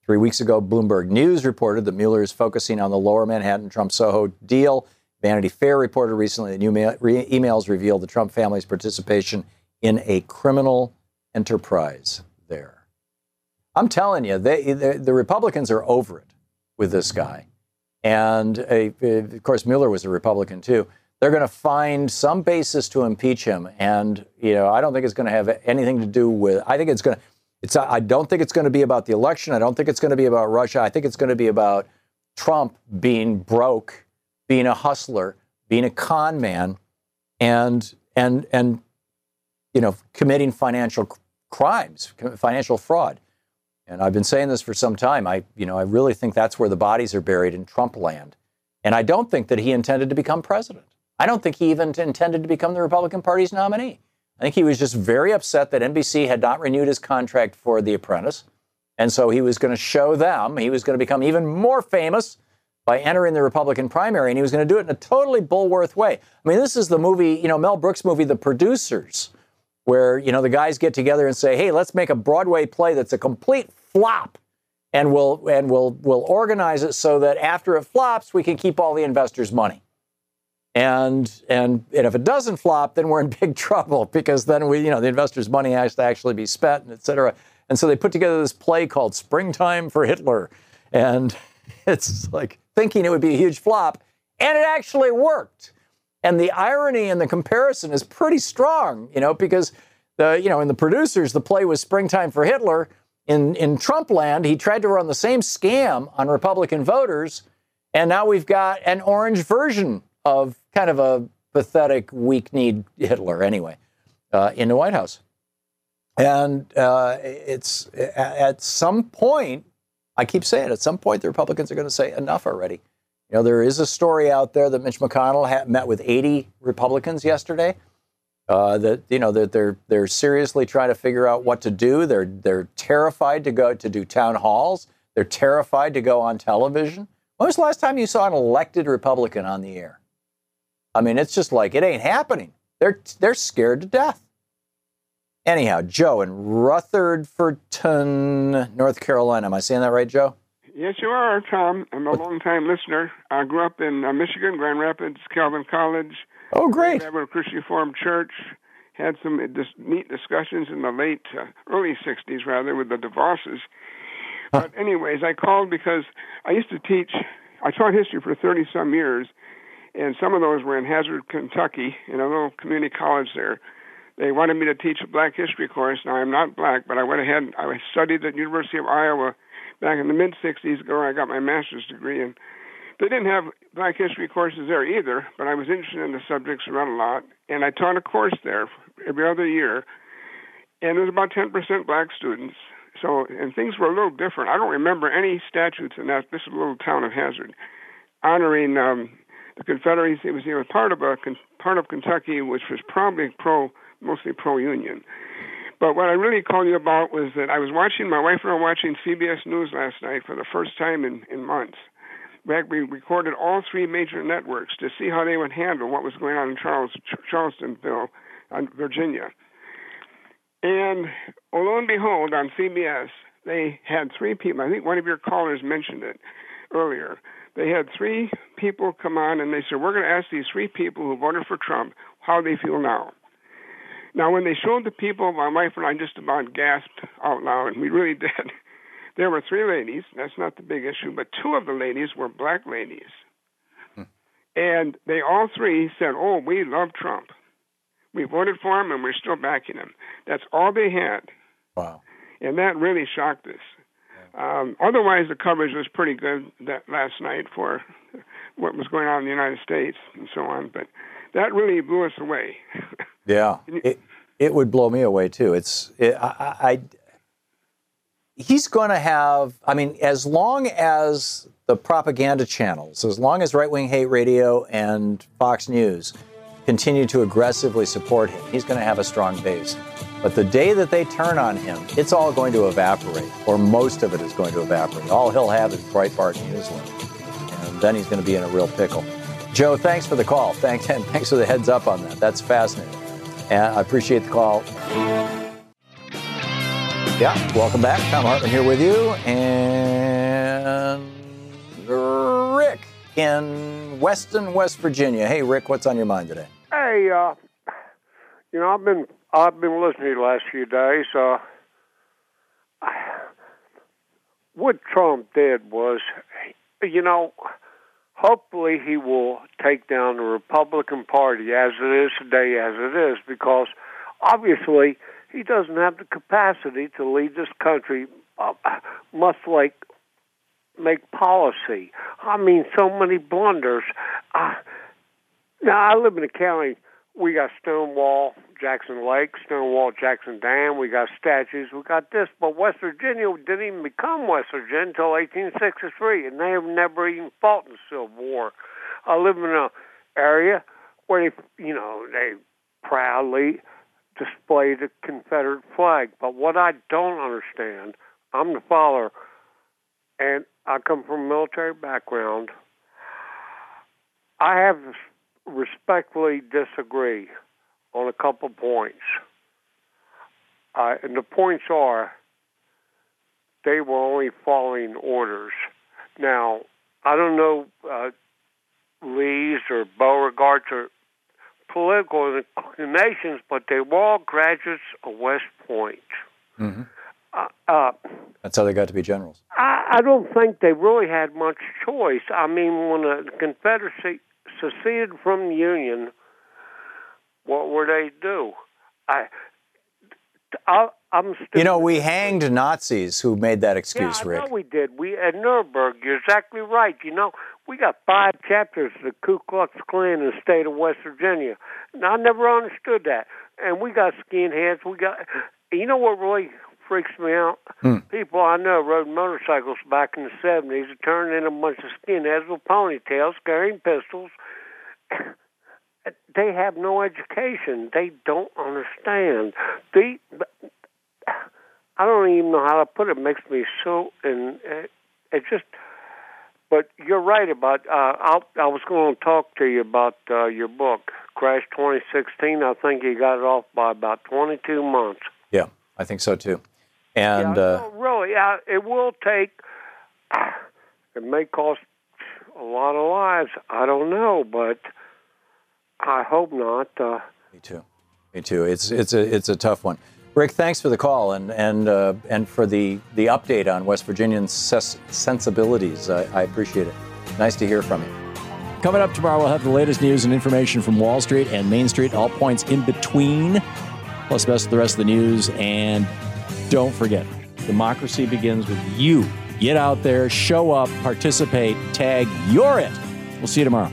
Three weeks ago, Bloomberg News reported that Mueller is focusing on the lower Manhattan Trump Soho deal. Vanity Fair reported recently that new emails revealed the Trump family's participation in a criminal enterprise there. I'm telling you, they, they, the Republicans are over it with this guy. And a, of course, Mueller was a Republican too. They're going to find some basis to impeach him. And, you know, I don't think it's going to have anything to do with, I think it's going to, it's, I don't think it's going to be about the election. I don't think it's going to be about Russia. I think it's going to be about Trump being broke, being a hustler, being a con man, and, and, and, you know, committing financial crimes, financial fraud. And I've been saying this for some time. I, you know, I really think that's where the bodies are buried in Trump land. And I don't think that he intended to become president. I don't think he even intended to become the Republican Party's nominee. I think he was just very upset that NBC had not renewed his contract for The Apprentice. And so he was going to show them, he was going to become even more famous by entering the Republican primary, and he was going to do it in a totally Bulworth way. I mean, this is the movie, you know, Mel Brooks' movie, The Producers, where, you know, the guys get together and say, hey, let's make a Broadway play that's a complete flop and we'll and we'll we'll organize it so that after it flops, we can keep all the investors' money. And and and if it doesn't flop, then we're in big trouble because then we you know the investors' money has to actually be spent, and et cetera. And so they put together this play called Springtime for Hitler, and it's like thinking it would be a huge flop, and it actually worked. And the irony and the comparison is pretty strong, you know, because the you know in the producers the play was Springtime for Hitler in, in Trump land, he tried to run the same scam on Republican voters, and now we've got an orange version of kind of a pathetic, weak kneed Hitler, anyway, uh, in the White House. And uh, it's at some point, I keep saying, at some point, the Republicans are going to say enough already. You know, there is a story out there that Mitch McConnell met with 80 Republicans yesterday uh, that you know that they're they're seriously trying to figure out what to do. They're they're terrified to go to do town halls. They're terrified to go on television. When was the last time you saw an elected Republican on the air? I mean, it's just like it ain't happening. They're they're scared to death. Anyhow, Joe in Rutherfordton, North Carolina. Am I saying that right, Joe? Yes, you are, Thom. I'm a long-time listener. I grew up in uh, Michigan, Grand Rapids, Calvin College. Oh, great. Ever Christian Reformed Church had some dis- neat discussions in the late, uh, early 60s, rather, with the DeVosses. Huh. But, anyways, I called because I used to teach, I taught history for 30 some years, and some of those were in Hazard, Kentucky, in a little community college there. They wanted me to teach a black history course. Now, I'm not black, but I went ahead, And I studied at University of Iowa back in the mid 60s, where I got my master's degree, and they didn't have Black History courses there either, but I was interested in the subjects around a lot, and I taught a course there every other year, and there was about 10% black students. So, and things were a little different. I don't remember any statutes in that. This is a little town of Hazard, honoring um, the Confederacy. Was know, part of a part of Kentucky, which was probably pro, mostly pro-union. But what I really called you about was that I was watching my wife and I were watching CBS News last night for the first time in in months, we recorded all three major networks to see how they would handle what was going on in Charles, Charlestonville, Virginia. And lo and behold, on CBS, they had three people. I think one of your callers mentioned it earlier. They had three people come on and they said, We're going to ask these three people who voted for Trump how they feel now. Now, when they showed the people, my wife and I just about gasped out loud, and we really did. There were three ladies. That's not the big issue, but two of the ladies were black ladies. Hmm. And they all three said, Oh, we love Trump. We voted for him and we're still backing him. That's all they had. Wow. And that really shocked us. Um, otherwise, the coverage was pretty good that last night for what was going on in the United States and so on. But that really blew us away. yeah, it, it would blow me away too. It's it, I, I he's going to have, I mean, as long as the propaganda channels, as long as right wing hate radio and Fox News continue to aggressively support him, he's going to have a strong base. But the day that they turn on him, it's all going to evaporate, or most of it is going to evaporate. All he'll have is Breitbart Newsline. And then he's going to be in a real pickle. Joe, thanks for the call. Thanks, and thanks for the heads up on that. That's fascinating. And I appreciate the call. Yeah, welcome back. Thom Hartmann here with you. And Rick in Weston, West Virginia. Hey, Rick, what's on your mind today? Hey, uh, you know, I've been I've been listening the last few days. Uh, what Trump did was, you know, hopefully he will take down the Republican Party as it is today, as it is, because obviously he doesn't have the capacity to lead this country, uh, much like make policy. I mean, so many blunders. Uh, now, I live in a county. We got Stonewall, Jackson Lake, Stonewall, Jackson Dam. We got statues. We got this. But West Virginia didn't even become West Virginia until 1863, and they have never even fought in the Civil War. I live in an area where they, you know, they proudly display the Confederate flag. But what I don't understand, I'm the father, and I come from a military background. I have respectfully disagree on a couple points. Uh, and the points are they were only following orders. Now, I don't know uh, Lee's or Beauregard's or political inclinations, but they were all graduates of West Point. Mm-hmm. Uh, uh, That's how they got to be generals. I, I don't think they really had much choice. I mean, when the Confederacy seceded from the Union, what were they do? I, I I'm still, you know, we hanged Nazis who made that excuse, yeah, I Rick. know we did. We at Nuremberg. You're exactly right. You know, we got five chapters of the Ku Klux Klan in the state of West Virginia. And I never understood that. And we got skinheads. We got. You know what really freaks me out? Hmm. People I know rode motorcycles back in the seventies turned in a bunch of skinheads with ponytails carrying pistols. they have no education. They don't understand. They, I don't even know how to put it. it makes me so, and it, it just. But you're right about. Uh, I'll, I was going to talk to you about uh, your book, Crash 2016. I think you got it off by about 22 months. Yeah, I think so too. And yeah, uh, no, really, yeah, it will take. It may cost a lot of lives. I don't know, but I hope not. Uh, me too. Me too. It's it's a it's a tough one. Rick, thanks for the call and and uh, and for the the update on West Virginian ses- sensibilities. I, I appreciate it. Nice to hear from you. Coming up tomorrow, we'll have the latest news and information from Wall Street and Main Street, all points in between, plus the rest of the rest of the news. And don't forget, democracy begins with you. Get out there, show up, participate, tag, you're it. We'll see you tomorrow.